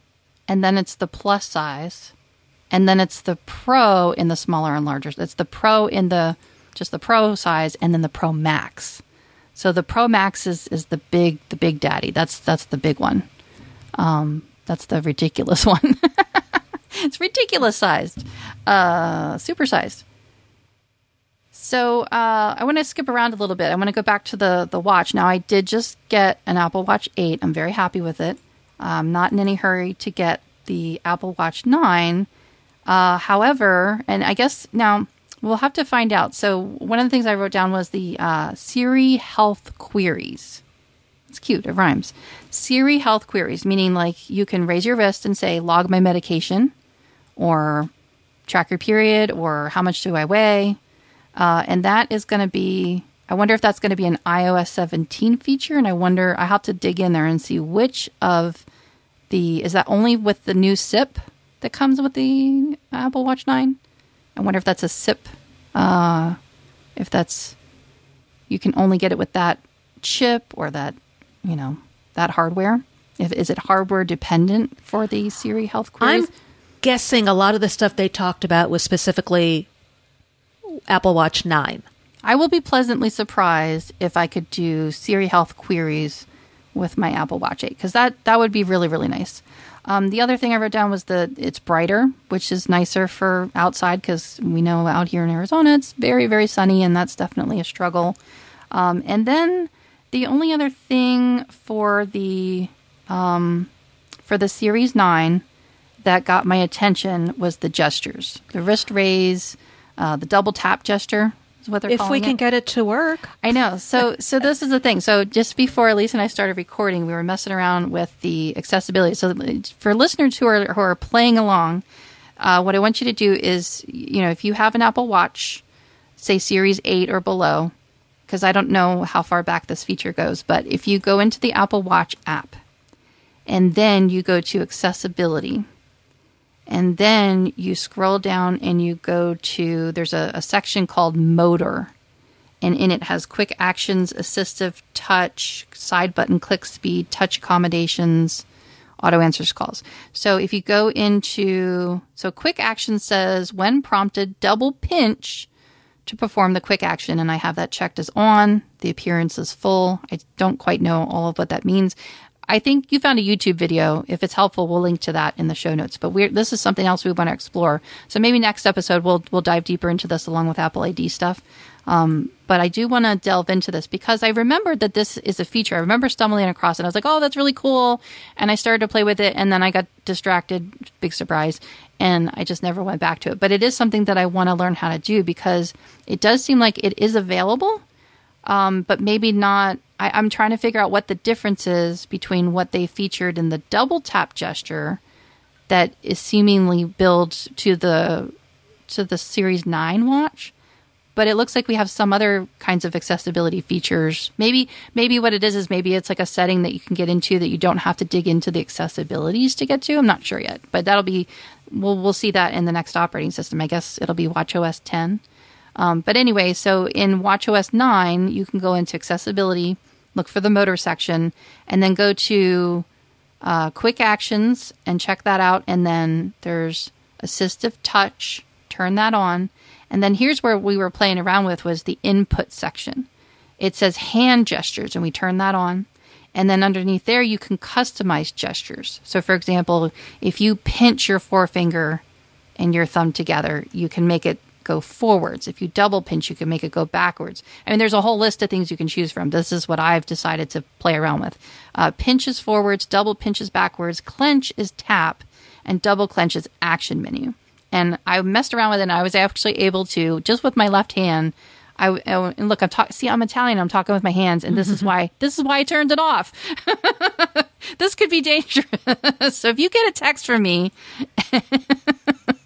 and then it's the plus size and then it's the pro in the smaller and larger. It's the pro in the just the pro size and then the pro max. So the pro max is is the big the big daddy. That's that's the big one. Um that's the ridiculous one. it's ridiculous sized. Uh super sized. So uh, I want to skip around a little bit. I want to go back to the the watch. Now I did just get an Apple Watch Eight. I'm very happy with it. I'm not in any hurry to get the Apple Watch Nine. Uh, however, and I guess now we'll have to find out. So one of the things I wrote down was the uh, Siri Health Queries. It's cute. It rhymes. Siri Health Queries, meaning like you can raise your wrist and say, "Log my medication," or track your period, or how much do I weigh uh, and that is going to be. I wonder if that's going to be an iOS 17 feature, and I wonder. I have to dig in there and see which of the is that only with the new SIP that comes with the Apple Watch 9. I wonder if that's a SIP. Uh, if that's you can only get it with that chip or that you know that hardware. If is it hardware dependent for the Siri Health queries? I'm guessing a lot of the stuff they talked about was specifically Apple Watch 9. I will be pleasantly surprised if I could do Siri Health queries with my Apple Watch 8 because that that would be really really nice. Um, the other thing I wrote down was that it's brighter, which is nicer for outside because we know out here in Arizona it's very very sunny and that's definitely a struggle. Um, and then the only other thing for the um, for the Series 9 that got my attention was the gestures. The wrist raise, uh, the double tap gesture is what they're If we can it. get it to work. I know. So so this is the thing. So just before Lisa and I started recording, we were messing around with the accessibility. So for listeners who are who are playing along, uh, what I want you to do is, you know, if you have an Apple Watch, say Series Eight or below, because I don't know how far back this feature goes, but if you go into the Apple Watch app, and then you go to accessibility. And then you scroll down and you go to there's a, a section called motor and in it has quick actions, assistive touch, side button click speed, touch accommodations, auto answers calls. So if you go into so quick action says when prompted, double pinch to perform the quick action and I have that checked as on. The appearance is full. I don't quite know all of what that means. I think you found a YouTube video. If it's helpful, we'll link to that in the show notes. But we're, this is something else we want to explore. So maybe next episode we'll we'll dive deeper into this along with Apple ID stuff. Um, but I do want to delve into this because I remembered that this is a feature. I remember stumbling across it. I was like, "Oh, that's really cool," and I started to play with it, and then I got distracted. Big surprise, and I just never went back to it. But it is something that I want to learn how to do because it does seem like it is available um, but maybe not. I, I'm trying to figure out what the difference is between what they featured in the double tap gesture that is seemingly built to the to the Series Nine watch, but it looks like we have some other kinds of accessibility features. Maybe maybe what it is is maybe it's like a setting that you can get into that you don't have to dig into the accessibilities to get to. I'm not sure yet, but that'll be we'll we'll see that in the next operating system. I guess it'll be WatchOS 10. Um, but anyway, so in WatchOS 9, you can go into accessibility, look for the motor section, and then go to uh, quick actions and check that out. And then there's assistive touch, turn that on. And then here's where we were playing around with was the input section. It says hand gestures, and we turn that on. And then underneath there, you can customize gestures. So, for example, if you pinch your forefinger and your thumb together, you can make it go forwards. If you double pinch, you can make it go backwards. I mean, there's a whole list of things you can choose from. This is what I've decided to play around with. Uh, pinch is forwards, double pinch is backwards, clench is tap, and double clench is action menu. And I messed around with it, and I was actually able to just with my left hand. I and look, I'm talking. See, I'm Italian. I'm talking with my hands, and this is why this is why I turned it off. this could be dangerous. so if you get a text from me,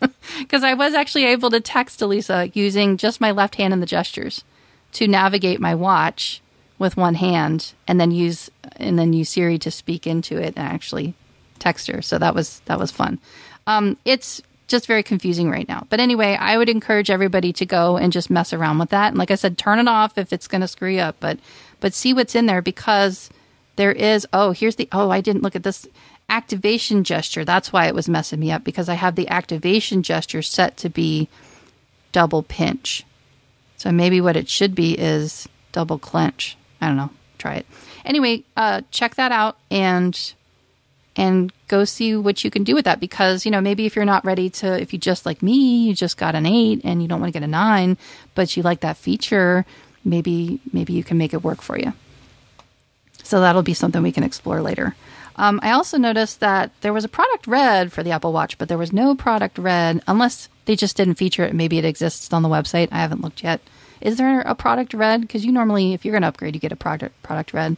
because I was actually able to text Elisa using just my left hand and the gestures to navigate my watch with one hand, and then use and then use Siri to speak into it and actually text her. So that was that was fun. Um, it's just very confusing right now. But anyway, I would encourage everybody to go and just mess around with that. And like I said, turn it off if it's going to screw you up, but but see what's in there because there is oh here's the oh I didn't look at this activation gesture. That's why it was messing me up because I have the activation gesture set to be double pinch. So maybe what it should be is double clench. I don't know. Try it. Anyway, uh, check that out and and go see what you can do with that because you know maybe if you're not ready to if you just like me you just got an 8 and you don't want to get a 9 but you like that feature maybe maybe you can make it work for you so that'll be something we can explore later um, i also noticed that there was a product red for the apple watch but there was no product red unless they just didn't feature it maybe it exists on the website i haven't looked yet is there a product red because you normally if you're going to upgrade you get a product product red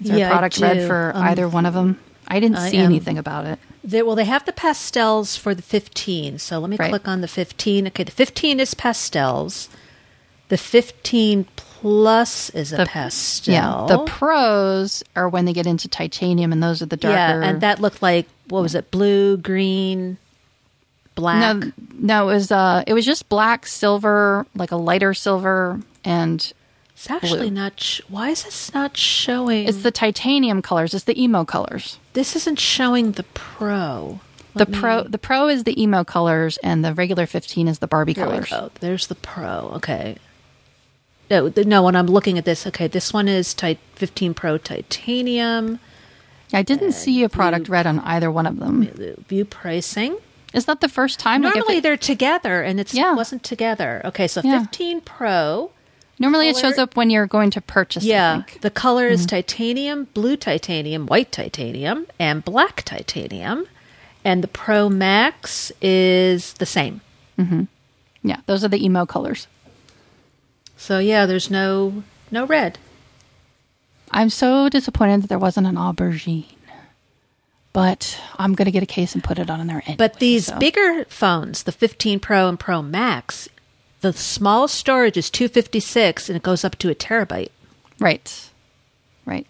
is there Yeah, a product red for Um, either one of them? I didn't I see am- anything about it. They, well, they have the pastels for the 15. So let me Right. click on the 15. Okay, the 15 is pastels. The 15 plus is a The- pastel. Yeah, the pros are when they get into titanium, and those are the darker. Yeah, and that looked like what was it? Blue, green, black. no, no, it was uh, it was just black, silver, like a lighter silver, and it's actually blue. not. Sh- why is this not showing? it's the titanium colors. It's the emo colors. this isn't showing the pro. The me- pro, the pro is the emo colors, and the regular fifteen is the Barbie There colors. There's the pro. Okay. No, no. When I'm looking at this, okay, this one is tit- 15 Pro titanium. I didn't see a product red on either one of them. View pricing. Is that the first time? like, Normally it- they're together, and it's Yeah. wasn't together. Okay, so Yeah. 15 Pro. Normally, it shows up when you're going to purchase. Yeah, the color is titanium, blue titanium, white titanium, and black titanium. And the Pro Max is the same. Mm-hmm. yeah, those are the emo colors. So yeah, there's no no red. I'm so disappointed that there wasn't an aubergine, but I'm gonna get a case and put it on there. Anyway, But these so- bigger phones, the 15 Pro and Pro Max, the small storage is 256 and it goes up to a terabyte. right, right.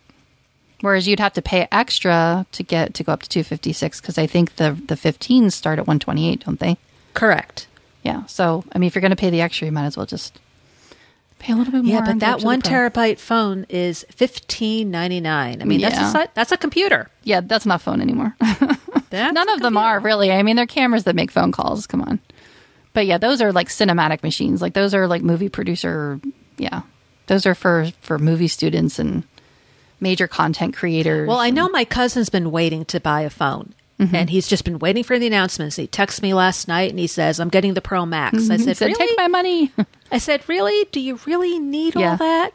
Whereas you'd have to pay extra to get to go up to 256 because I think the the 15s start at 128, don't they? Correct. Yeah. So I mean, if you're gonna pay the extra, you might as well just pay a little bit more. Yeah, but and go up that one terabyte phone is 1599. I mean, that's a that's a computer. Yeah, that's not phone anymore. None of them are really. I mean, they're cameras that make phone calls. Come on. But yeah, those are like cinematic machines. Like those are like movie producer. Yeah, those are for for movie students and major content creators. Well, I know my cousin's been waiting to buy a phone. Mm-hmm. And he's just been waiting for the announcements. He texts me last night and he says, I'm getting the Pro Max. I He said, really? "Take my money." I said, really? Do you really need Yeah. all that?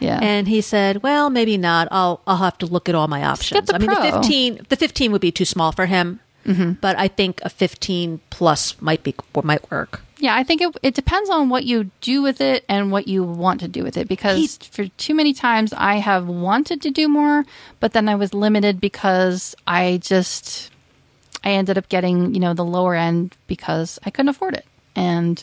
yeah, And he said, "Well, maybe not. I'll I'll have to look at all my options. the I mean, Pro. the 15 the 15 would be too small for him, Mm-hmm. but I think a 15 plus might be might work. yeah. I think it it depends on what you do with it and what you want to do with it. Because for too many times, I have wanted to do more, but then I was limited because I just I ended up getting, you know, the lower end because I couldn't afford it. And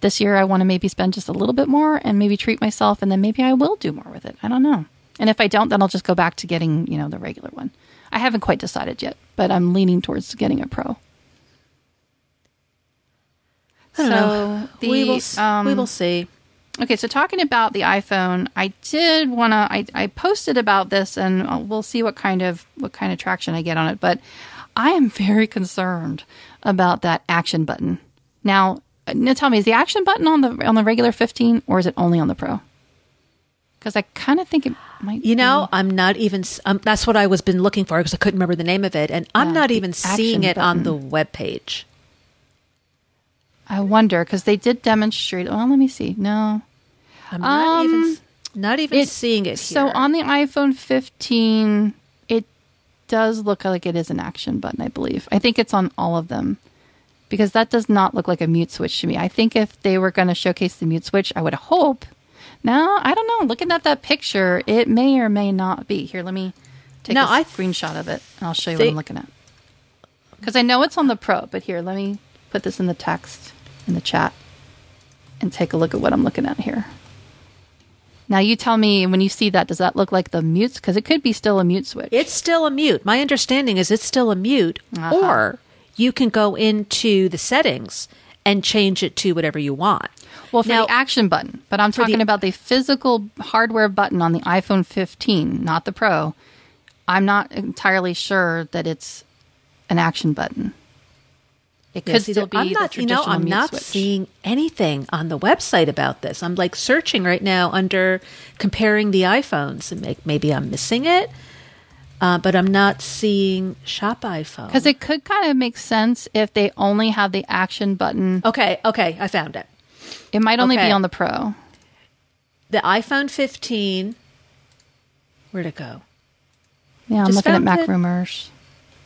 this year I want to maybe spend just a little bit more and maybe treat myself and then maybe I will do more with it. I don't know. And if I don't, then I'll just go back to getting, you know, the regular one. I haven't quite decided yet, but I'm leaning towards getting a pro. I don't so know. the, we will um, we will see. Okay, so talking about the iPhone, I did want to. I, I posted about this, and uh, we'll see what kind of what kind of traction I get on it. But I am very concerned about that action button. Now, now tell me, is the action button on the on the regular 15, or is it only on the Pro? Because I kind of think it might. You know, I'm not even. Um, that's what I was been looking for because I couldn't remember the name of it, and I'm Yeah, not even seeing it on the web page. I wonder because they did demonstrate. Well, let me see. No, I'm not even Um, s- not even it- seeing it. So on the iPhone 15, it does look like it is an action button, I believe. I think it's on all of them because that does not look like a mute switch to me. I think if they were going to showcase the mute switch, I would hope. Now, I don't know. Looking at that picture, it may or may not be. Here, let me take No, a I screenshot of it. and I'll show you what I'm looking at. Because I know it's on the Pro, but here, let me put this in the text in the chat and take a look at what I'm looking at here. Now you tell me when you see that, does that look like the mutes? Because it could be still a mute switch. It's still a mute. My understanding is it's still a mute, Uh-huh. or you can go into the settings and change it to whatever you want. well, for now- the action button, but I'm For the- talking about the physical hardware button on the iPhone 15, not the Pro. I'm not entirely sure that it's an action button. It could still be I'm the not, you know, I'm not switch. seeing anything on the website about this. I'm like searching right now under comparing the iPhones, and maybe I'm missing it, uh, but I'm not seeing Shop iPhone. Because it could kind of make sense if they only have the action button. okay, okay, I found it. It might only Okay. be on the Pro. The iPhone 15. Where'd it go? Yeah, I'm Just looking at Mac it. rumors.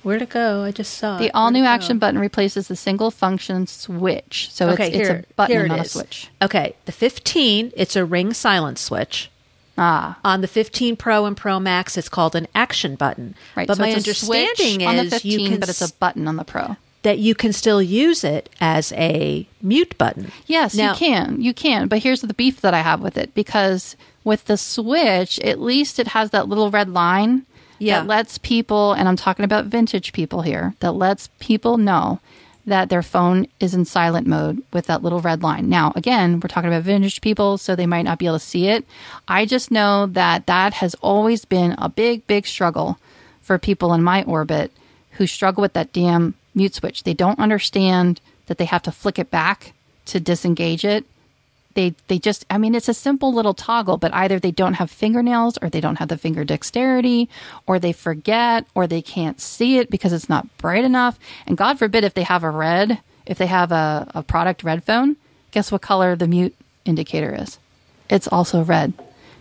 Where'd it go? I just saw The all new action button replaces the single function switch. So okay, it's, here, it's a button, it not a switch. Okay, the 15, it's a ring silent switch. Ah, On the 15 Pro and Pro Max, it's called an action button. right. But so my it's a switch understanding on the is 15, you can but it's a button on the Pro. that you can still use it as a mute button. Yes, Now- you can. You can. But here's the beef that I have with it because with the Switch, at least it has that little red line Yeah. that lets people, and I'm talking about vintage people here, that lets people know that their phone is in silent mode with that little red line. Now, again, we're talking about vintage people, so they might not be able to see it. I just know that that has always been a big, big struggle for people in my orbit who struggle with that damn mute switch. They don't understand that they have to flick it back to disengage it. They they just I mean it's a simple little toggle, but either they don't have fingernails or they don't have the finger dexterity or they forget or they can't see it because it's not bright enough. And God forbid if they have a red, if they have a, a product red phone, guess what color the mute indicator is? it's also red.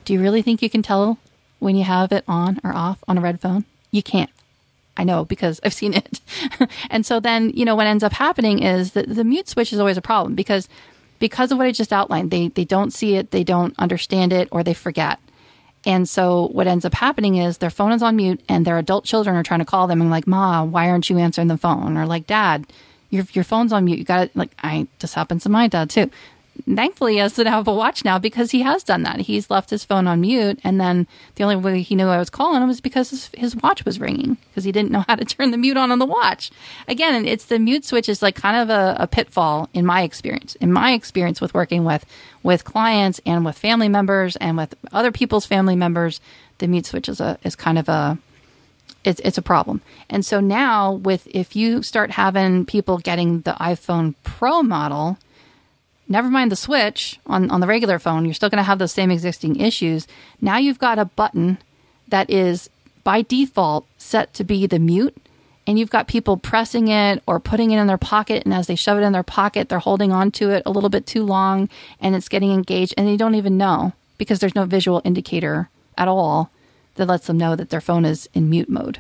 Do you really think you can tell when you have it on or off on a red phone? You can't. I know because I've seen it. and so then, you know, what ends up happening is that the mute switch is always a problem because because of what I just outlined, they they don't see it, they don't understand it, or they forget. And so what ends up happening is their phone is on mute and their adult children are trying to call them and like, Ma, why aren't you answering the phone? Or like, Dad, your your phone's on mute. You got it. Like, I this happens to my dad too thankfully he has to have a watch now because he has done that. He's left his phone on mute, and then the only way he knew I was calling him was because his, his watch was ringing because he didn't know how to turn the mute on on the watch. Again, it's the mute switch is like kind of a, a pitfall in my experience. In my experience with working with with clients and with family members and with other people's family members, the mute switch is a is kind of a it's it's a problem. And so now with if you start having people getting the iPhone Pro model, never mind the switch on, on the regular phone, you're still going to have those same existing issues. Now you've got a button that is by default set to be the mute, and you've got people pressing it or putting it in their pocket. And as they shove it in their pocket, they're holding on to it a little bit too long and it's getting engaged, and they don't even know because there's no visual indicator at all that lets them know that their phone is in mute mode.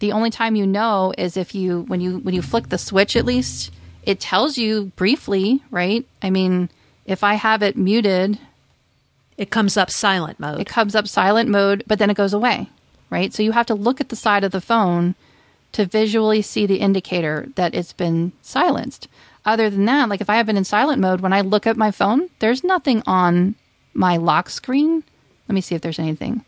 The only time you know is if you when you when you flick the switch at least it tells you briefly, right? I mean, if I have it muted, it comes up silent mode. It comes up silent mode, but then it goes away, right? So you have to look at the side of the phone to visually see the indicator that it's been silenced. Other than that, like if I have it in silent mode, when I look at my phone, there's nothing on my lock screen. Let me see if there's anything.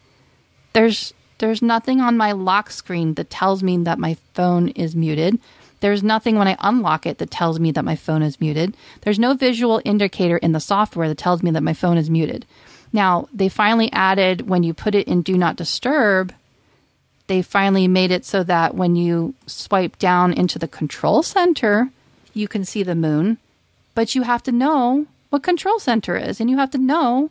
There's there's nothing on my lock screen that tells me that my phone is muted. There's nothing when I unlock it that tells me that my phone is muted. There's no visual indicator in the software that tells me that my phone is muted. Now, they finally added when you put it in Do Not Disturb, they finally made it so that when you swipe down into the control center, you can see the moon, but you have to know what control center is and you have to know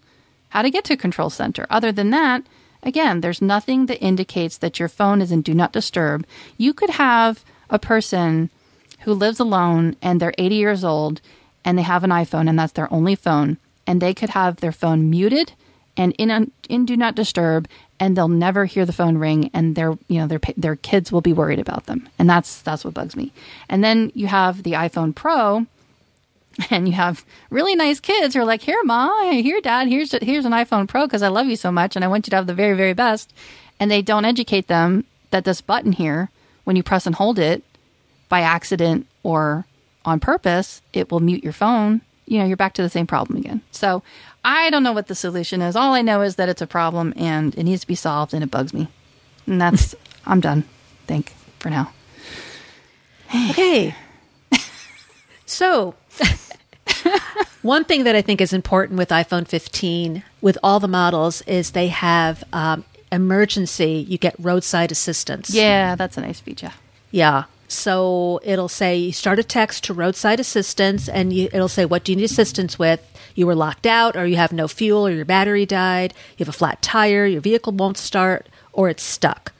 how to get to control center. Other than that, again, there's nothing that indicates that your phone is in do not disturb. You could have a person who lives alone and they're 80 years old and they have an iPhone and that's their only phone and they could have their phone muted and in in do not disturb and they'll never hear the phone ring and their you know their their kids will be worried about them. And that's that's what bugs me. And then you have the iPhone Pro and you have really nice kids who are like here mom here dad here's here's an iPhone Pro because I love you so much and I want you to have the very very best. And they don't educate them that this button here when you press and hold it by accident or on purpose, it will mute your phone. You know, you're back to the same problem again. So I don't know what the solution is. All I know is that it's a problem and it needs to be solved and it bugs me. And that's, I'm done. Think for now. okay. so, one thing that I think is important with iPhone 15, with all the models, is they have um, emergency, you get roadside assistance. Yeah, that's a nice feature. Yeah. So it'll say you start a text to roadside assistance and you, it'll say, What do you need assistance with? You were locked out, or you have no fuel, or your battery died, you have a flat tire, your vehicle won't start, or it's stuck.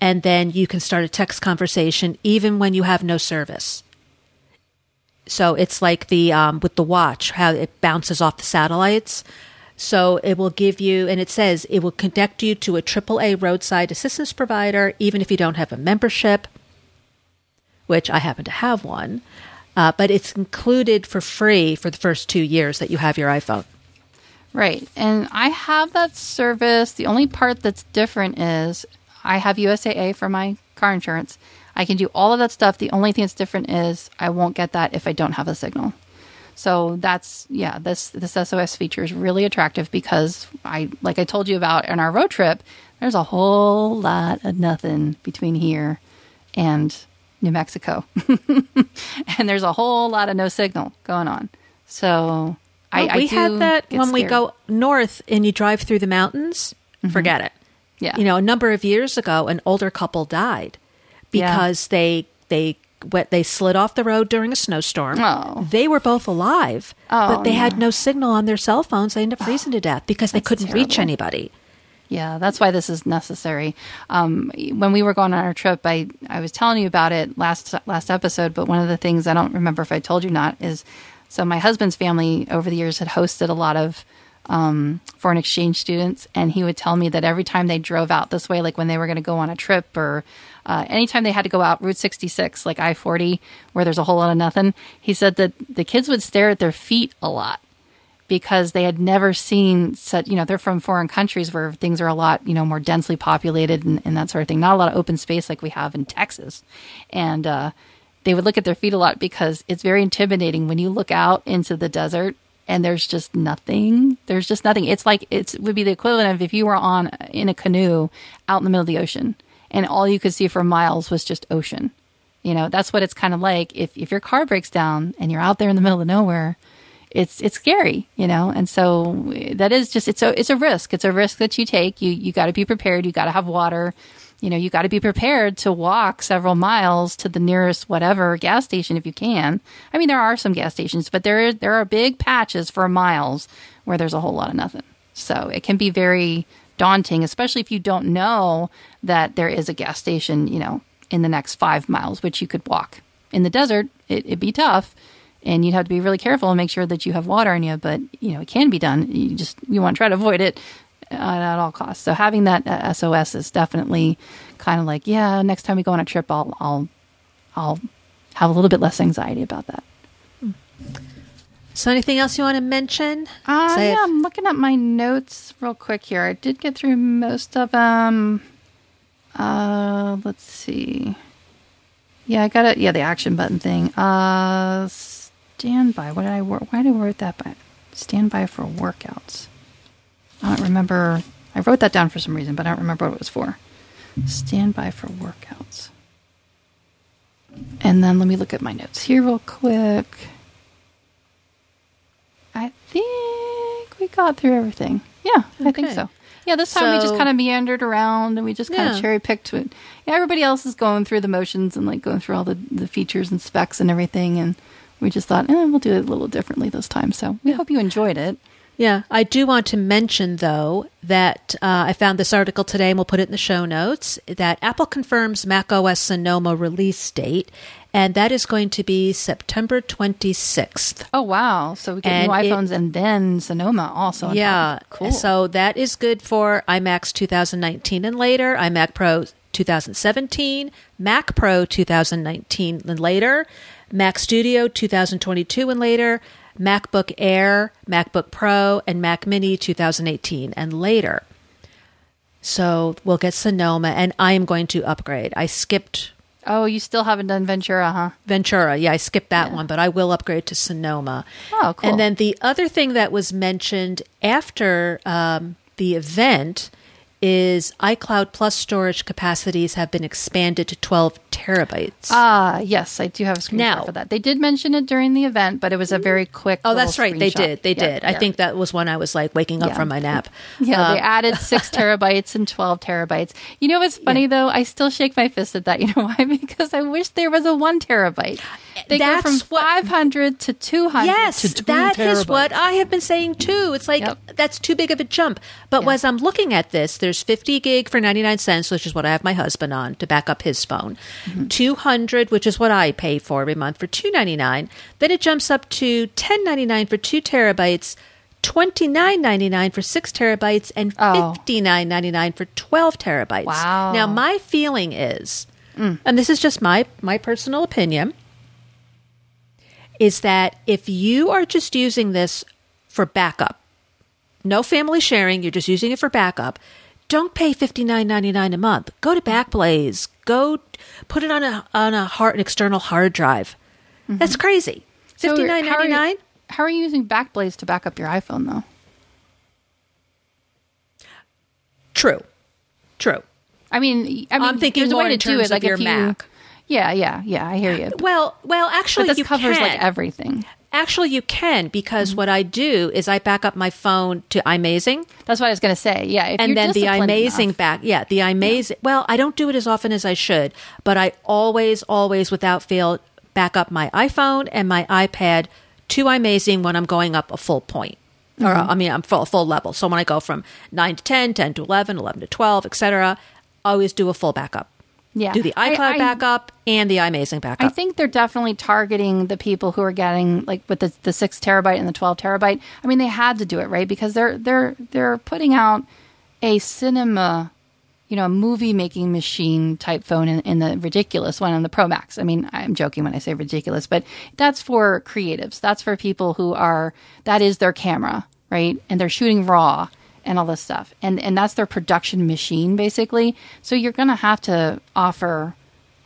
And then you can start a text conversation even when you have no service. So it's like the um, with the watch, how it bounces off the satellites. So it will give you, and it says it will connect you to a AAA roadside assistance provider, even if you don't have a membership, which I happen to have one. Uh, but it's included for free for the first two years that you have your iPhone. Right. And I have that service. The only part that's different is I have USAA for my car insurance. I can do all of that stuff. The only thing that's different is I won't get that if I don't have a signal. So that's yeah, this this SOS feature is really attractive because I like I told you about in our road trip, there's a whole lot of nothing between here and New Mexico. and there's a whole lot of no signal going on. So well, I, we I had that when scared. we go north and you drive through the mountains. Mm-hmm. Forget it. Yeah. You know, a number of years ago, an older couple died because yeah. they they they slid off the road during a snowstorm. Oh. They were both alive, oh, but they had no signal on their cell phones. They ended up freezing oh, to death because they couldn't terrible. reach anybody. Yeah, that's why this is necessary. Um, when we were going on our trip, I, I was telling you about it last last episode, but one of the things I don't remember if I told you not is so my husband's family over the years had hosted a lot of um, foreign exchange students, and he would tell me that every time they drove out this way, like when they were going to go on a trip or uh, anytime they had to go out Route 66, like I 40, where there's a whole lot of nothing, he said that the kids would stare at their feet a lot because they had never seen such, you know, they're from foreign countries where things are a lot, you know, more densely populated and, and that sort of thing. Not a lot of open space like we have in Texas. And, uh, they would look at their feet a lot because it's very intimidating when you look out into the desert and there's just nothing. There's just nothing. It's like it would be the equivalent of if you were on in a canoe out in the middle of the ocean and all you could see for miles was just ocean. You know, that's what it's kind of like if if your car breaks down and you're out there in the middle of nowhere. It's it's scary, you know, and so that is just it's a it's a risk. It's a risk that you take. You you got to be prepared. You got to have water you know, you got to be prepared to walk several miles to the nearest whatever gas station if you can. I mean, there are some gas stations, but there is, there are big patches for miles where there's a whole lot of nothing. So it can be very daunting, especially if you don't know that there is a gas station, you know, in the next five miles, which you could walk. In the desert, it, it'd be tough, and you'd have to be really careful and make sure that you have water in you. But you know, it can be done. You just you want to try to avoid it at all costs. So having that uh, SOS is definitely kind of like, yeah, next time we go on a trip, I'll I'll I'll have a little bit less anxiety about that. So, anything else you want to mention? Uh, yeah, I'm looking at my notes real quick here. I did get through most of them. Uh, let's see. Yeah, I got it. Yeah, the action button thing. Uh, standby. What did I? Why did I write that by? Standby for workouts. I don't remember. I wrote that down for some reason, but I don't remember what it was for. Standby for workouts. And then let me look at my notes here real quick. I think we got through everything. Yeah, I think so. Yeah, this time we just kind of meandered around and we just kind Yeah. of cherry picked it. Yeah, everybody else is going through the motions and like going through all the, the features and specs and everything. And we just thought, eh, we'll do it a little differently this time. So we hope you enjoyed it. Yeah, I do want to mention though that uh, I found this article today, and we'll put it in the show notes. That Apple confirms Mac OS Sonoma release date, and that is going to be September twenty sixth. Oh wow! So we get And new it- iPhones and then Sonoma also. on Yeah, cool. So that is good for iMacs 2019 and later, iMac Pro 2017, Mac Pro 2019 and later, Mac Studio 2022 and later, MacBook Air, MacBook Pro, and Mac Mini 2018 and later. So we'll get Sonoma, and I am going to upgrade. I skipped oh, you still haven't done Ventura, huh? Ventura. Yeah, I skipped that one, but I will upgrade to Sonoma. Oh, cool. And then the other thing that was mentioned after um, the event is iCloud Plus storage capacities have been expanded to 12 terabytes. Ah, yes, I do have a screenshot Now- for that. They did mention it during the event, but it was a very quick. oh, that's right. They did. They Yeah, did. I think that was when I was like waking up Yeah. from my nap. Yeah, they Um, added six terabytes and 12 terabytes. You know what's funny though? I still shake my fist at that. You know why? Because I wish there was a one terabyte. They go That's from what- 500 to 200 Yes, to that is what. I have been saying too. It's like Yep. that's too big of a jump. But Yeah. as I'm looking at this, there's 50 gig for 99 cents, which is what I have my husband on to back up his phone. Mm-hmm. 200, which is what I pay for every month for 2.99. Then it jumps up to 10.99 for 2 terabytes. Twenty nine ninety nine for six terabytes and Oh. fifty nine ninety nine for twelve terabytes. Wow. Now my feeling is, and this is just my my personal opinion, is that if you are just using this for backup, no family sharing, you're just using it for backup, don't pay fifty nine ninety nine a month. Go to Backblaze. Go put it on a on a hard an external hard drive. Mm-hmm. That's crazy. So Fifty nine how are you- How are you using Backblaze to back up your iPhone though? True. True. I mean, I mean, I'm thinking there's a way to do it. Like your if you, Mac. Yeah, yeah, yeah. I hear you. Well, well, actually, But this you covers can. like everything. Actually, you can because Mm-hmm. what I do is I back up my phone to iMazing, That's what I was going to say. Yeah, if and then the iMazing enough. back. Yeah, the iMazing. Well, I don't do it as often as I should, but I always, always, without fail, back up my iPhone and my iPad to iMazing when I'm going up a full point. Or Mm-hmm. I mean, I'm full full level. So when I go from nine to 10, 10 to 11, 11 to twelve, etc., I always do a full backup. Yeah. do the I- iCloud I- backup and the iMazing backup. I think they're definitely targeting the people who are getting like with the, the six terabyte and the twelve terabyte. I mean, they had to do it right because they're they're they're putting out a cinema, you know, movie making machine type phone in, in the ridiculous one on the Pro Max. I mean, I'm joking when I say ridiculous, but that's for creatives. That's for people who are that is their camera, right? And they're shooting raw and all this stuff. And and that's their production machine basically. So you're going to have to offer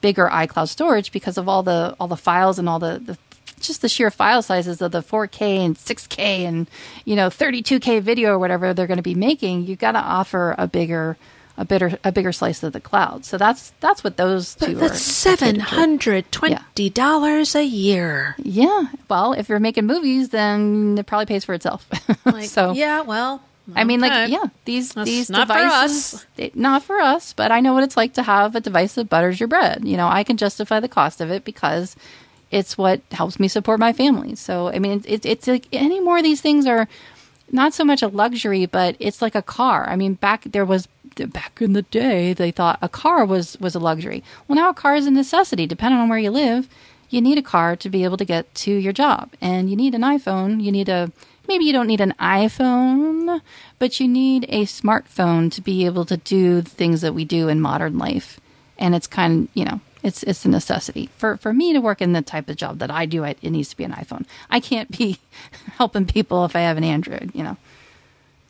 bigger iCloud storage because of all the all the files and all the, the just the sheer file sizes of the 4K and 6K and you know 32K video or whatever they're going to be making. You've got to offer a bigger a bigger a bigger slice of the cloud. So that's that's what those two But That's seven hundred twenty dollars a year. Yeah. Well, if you're making movies, then it probably pays for itself. Like, so yeah, well, I mean, like, yeah, these That's these not for devices, us. they- not for us. But I know what it's like to have a device that butters your bread. You know, I can justify the cost of it because it's what helps me support my family. So, I mean, it's it's like any more of these things are not so much a luxury, but it's like a car. I mean, back there was back in the day, they thought a car was was a luxury. Well, now a car is a necessity, depending on where you live. You need a car to be able to get to your job, and you need an iPhone. You need a maybe you don't need an iPhone, but you need a smartphone to be able to do the things that we do in modern life. And it's kind of you know it's it's a necessity for for me to work in the type of job that I do. It, it needs to be an iPhone. I can't be helping people if I have an Android. You know,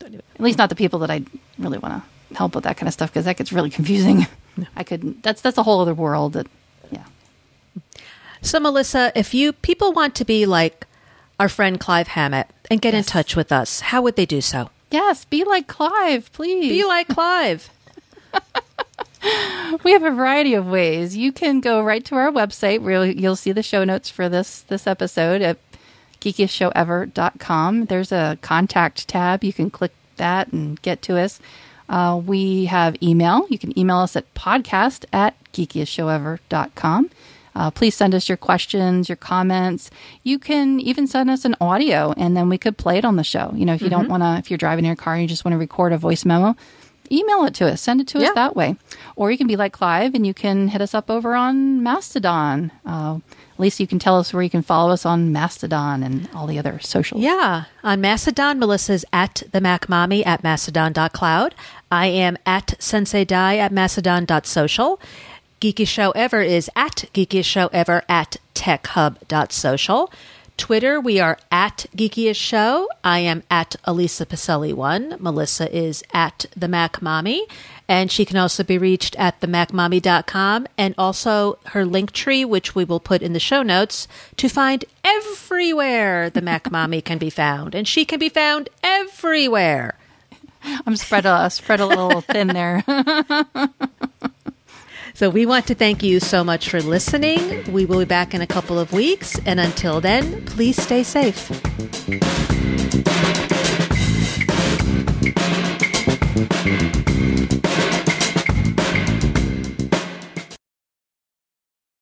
at least not the people that I really want to help with that kind of stuff because that gets really confusing. I could that's that's a whole other world that yeah. So, Melissa, if you people want to be like our friend Clive Hammett and get in touch with us, how would they do so? Yes, be like Clive, please. Be like Clive. we have a variety of ways. You can go right to our website where you'll, you'll see the show notes for this this episode at geekiestshowever.com. There's a contact tab. You can click that and get to us. Uh, we have email. You can email us at podcast at geekiestshowever.com. Uh, please send us your questions, your comments. You can even send us an audio and then we could play it on the show. You know, if you don't want to, if you're driving in your car and you just want to record a voice memo, email it to us, send it to Yeah. us that way. Or you can be like Clive and you can hit us up over on Mastodon. Uh, at least you can tell us where you can follow us on Mastodon and all the other socials. Yeah. On Mastodon, Melissa's at the Mac Mommy at mastodon.cloud. I am at Sensei Dai at mastodon.social. Geekiest Show Ever is at Geekiest Show Ever at techhub.social. Twitter, we are at Geekiest Show. I am at Elisa Pacelli1. Melissa is at the Mac Mommy. And she can also be reached at themacmommy.com and also her link tree, which we will put in the show notes to find everywhere the Mac Mommy can be found. And she can be found everywhere. I'm spread a, spread a little thin there. So we want to thank you so much for listening. We will be back in a couple of weeks. And until then, please stay safe. Thank you.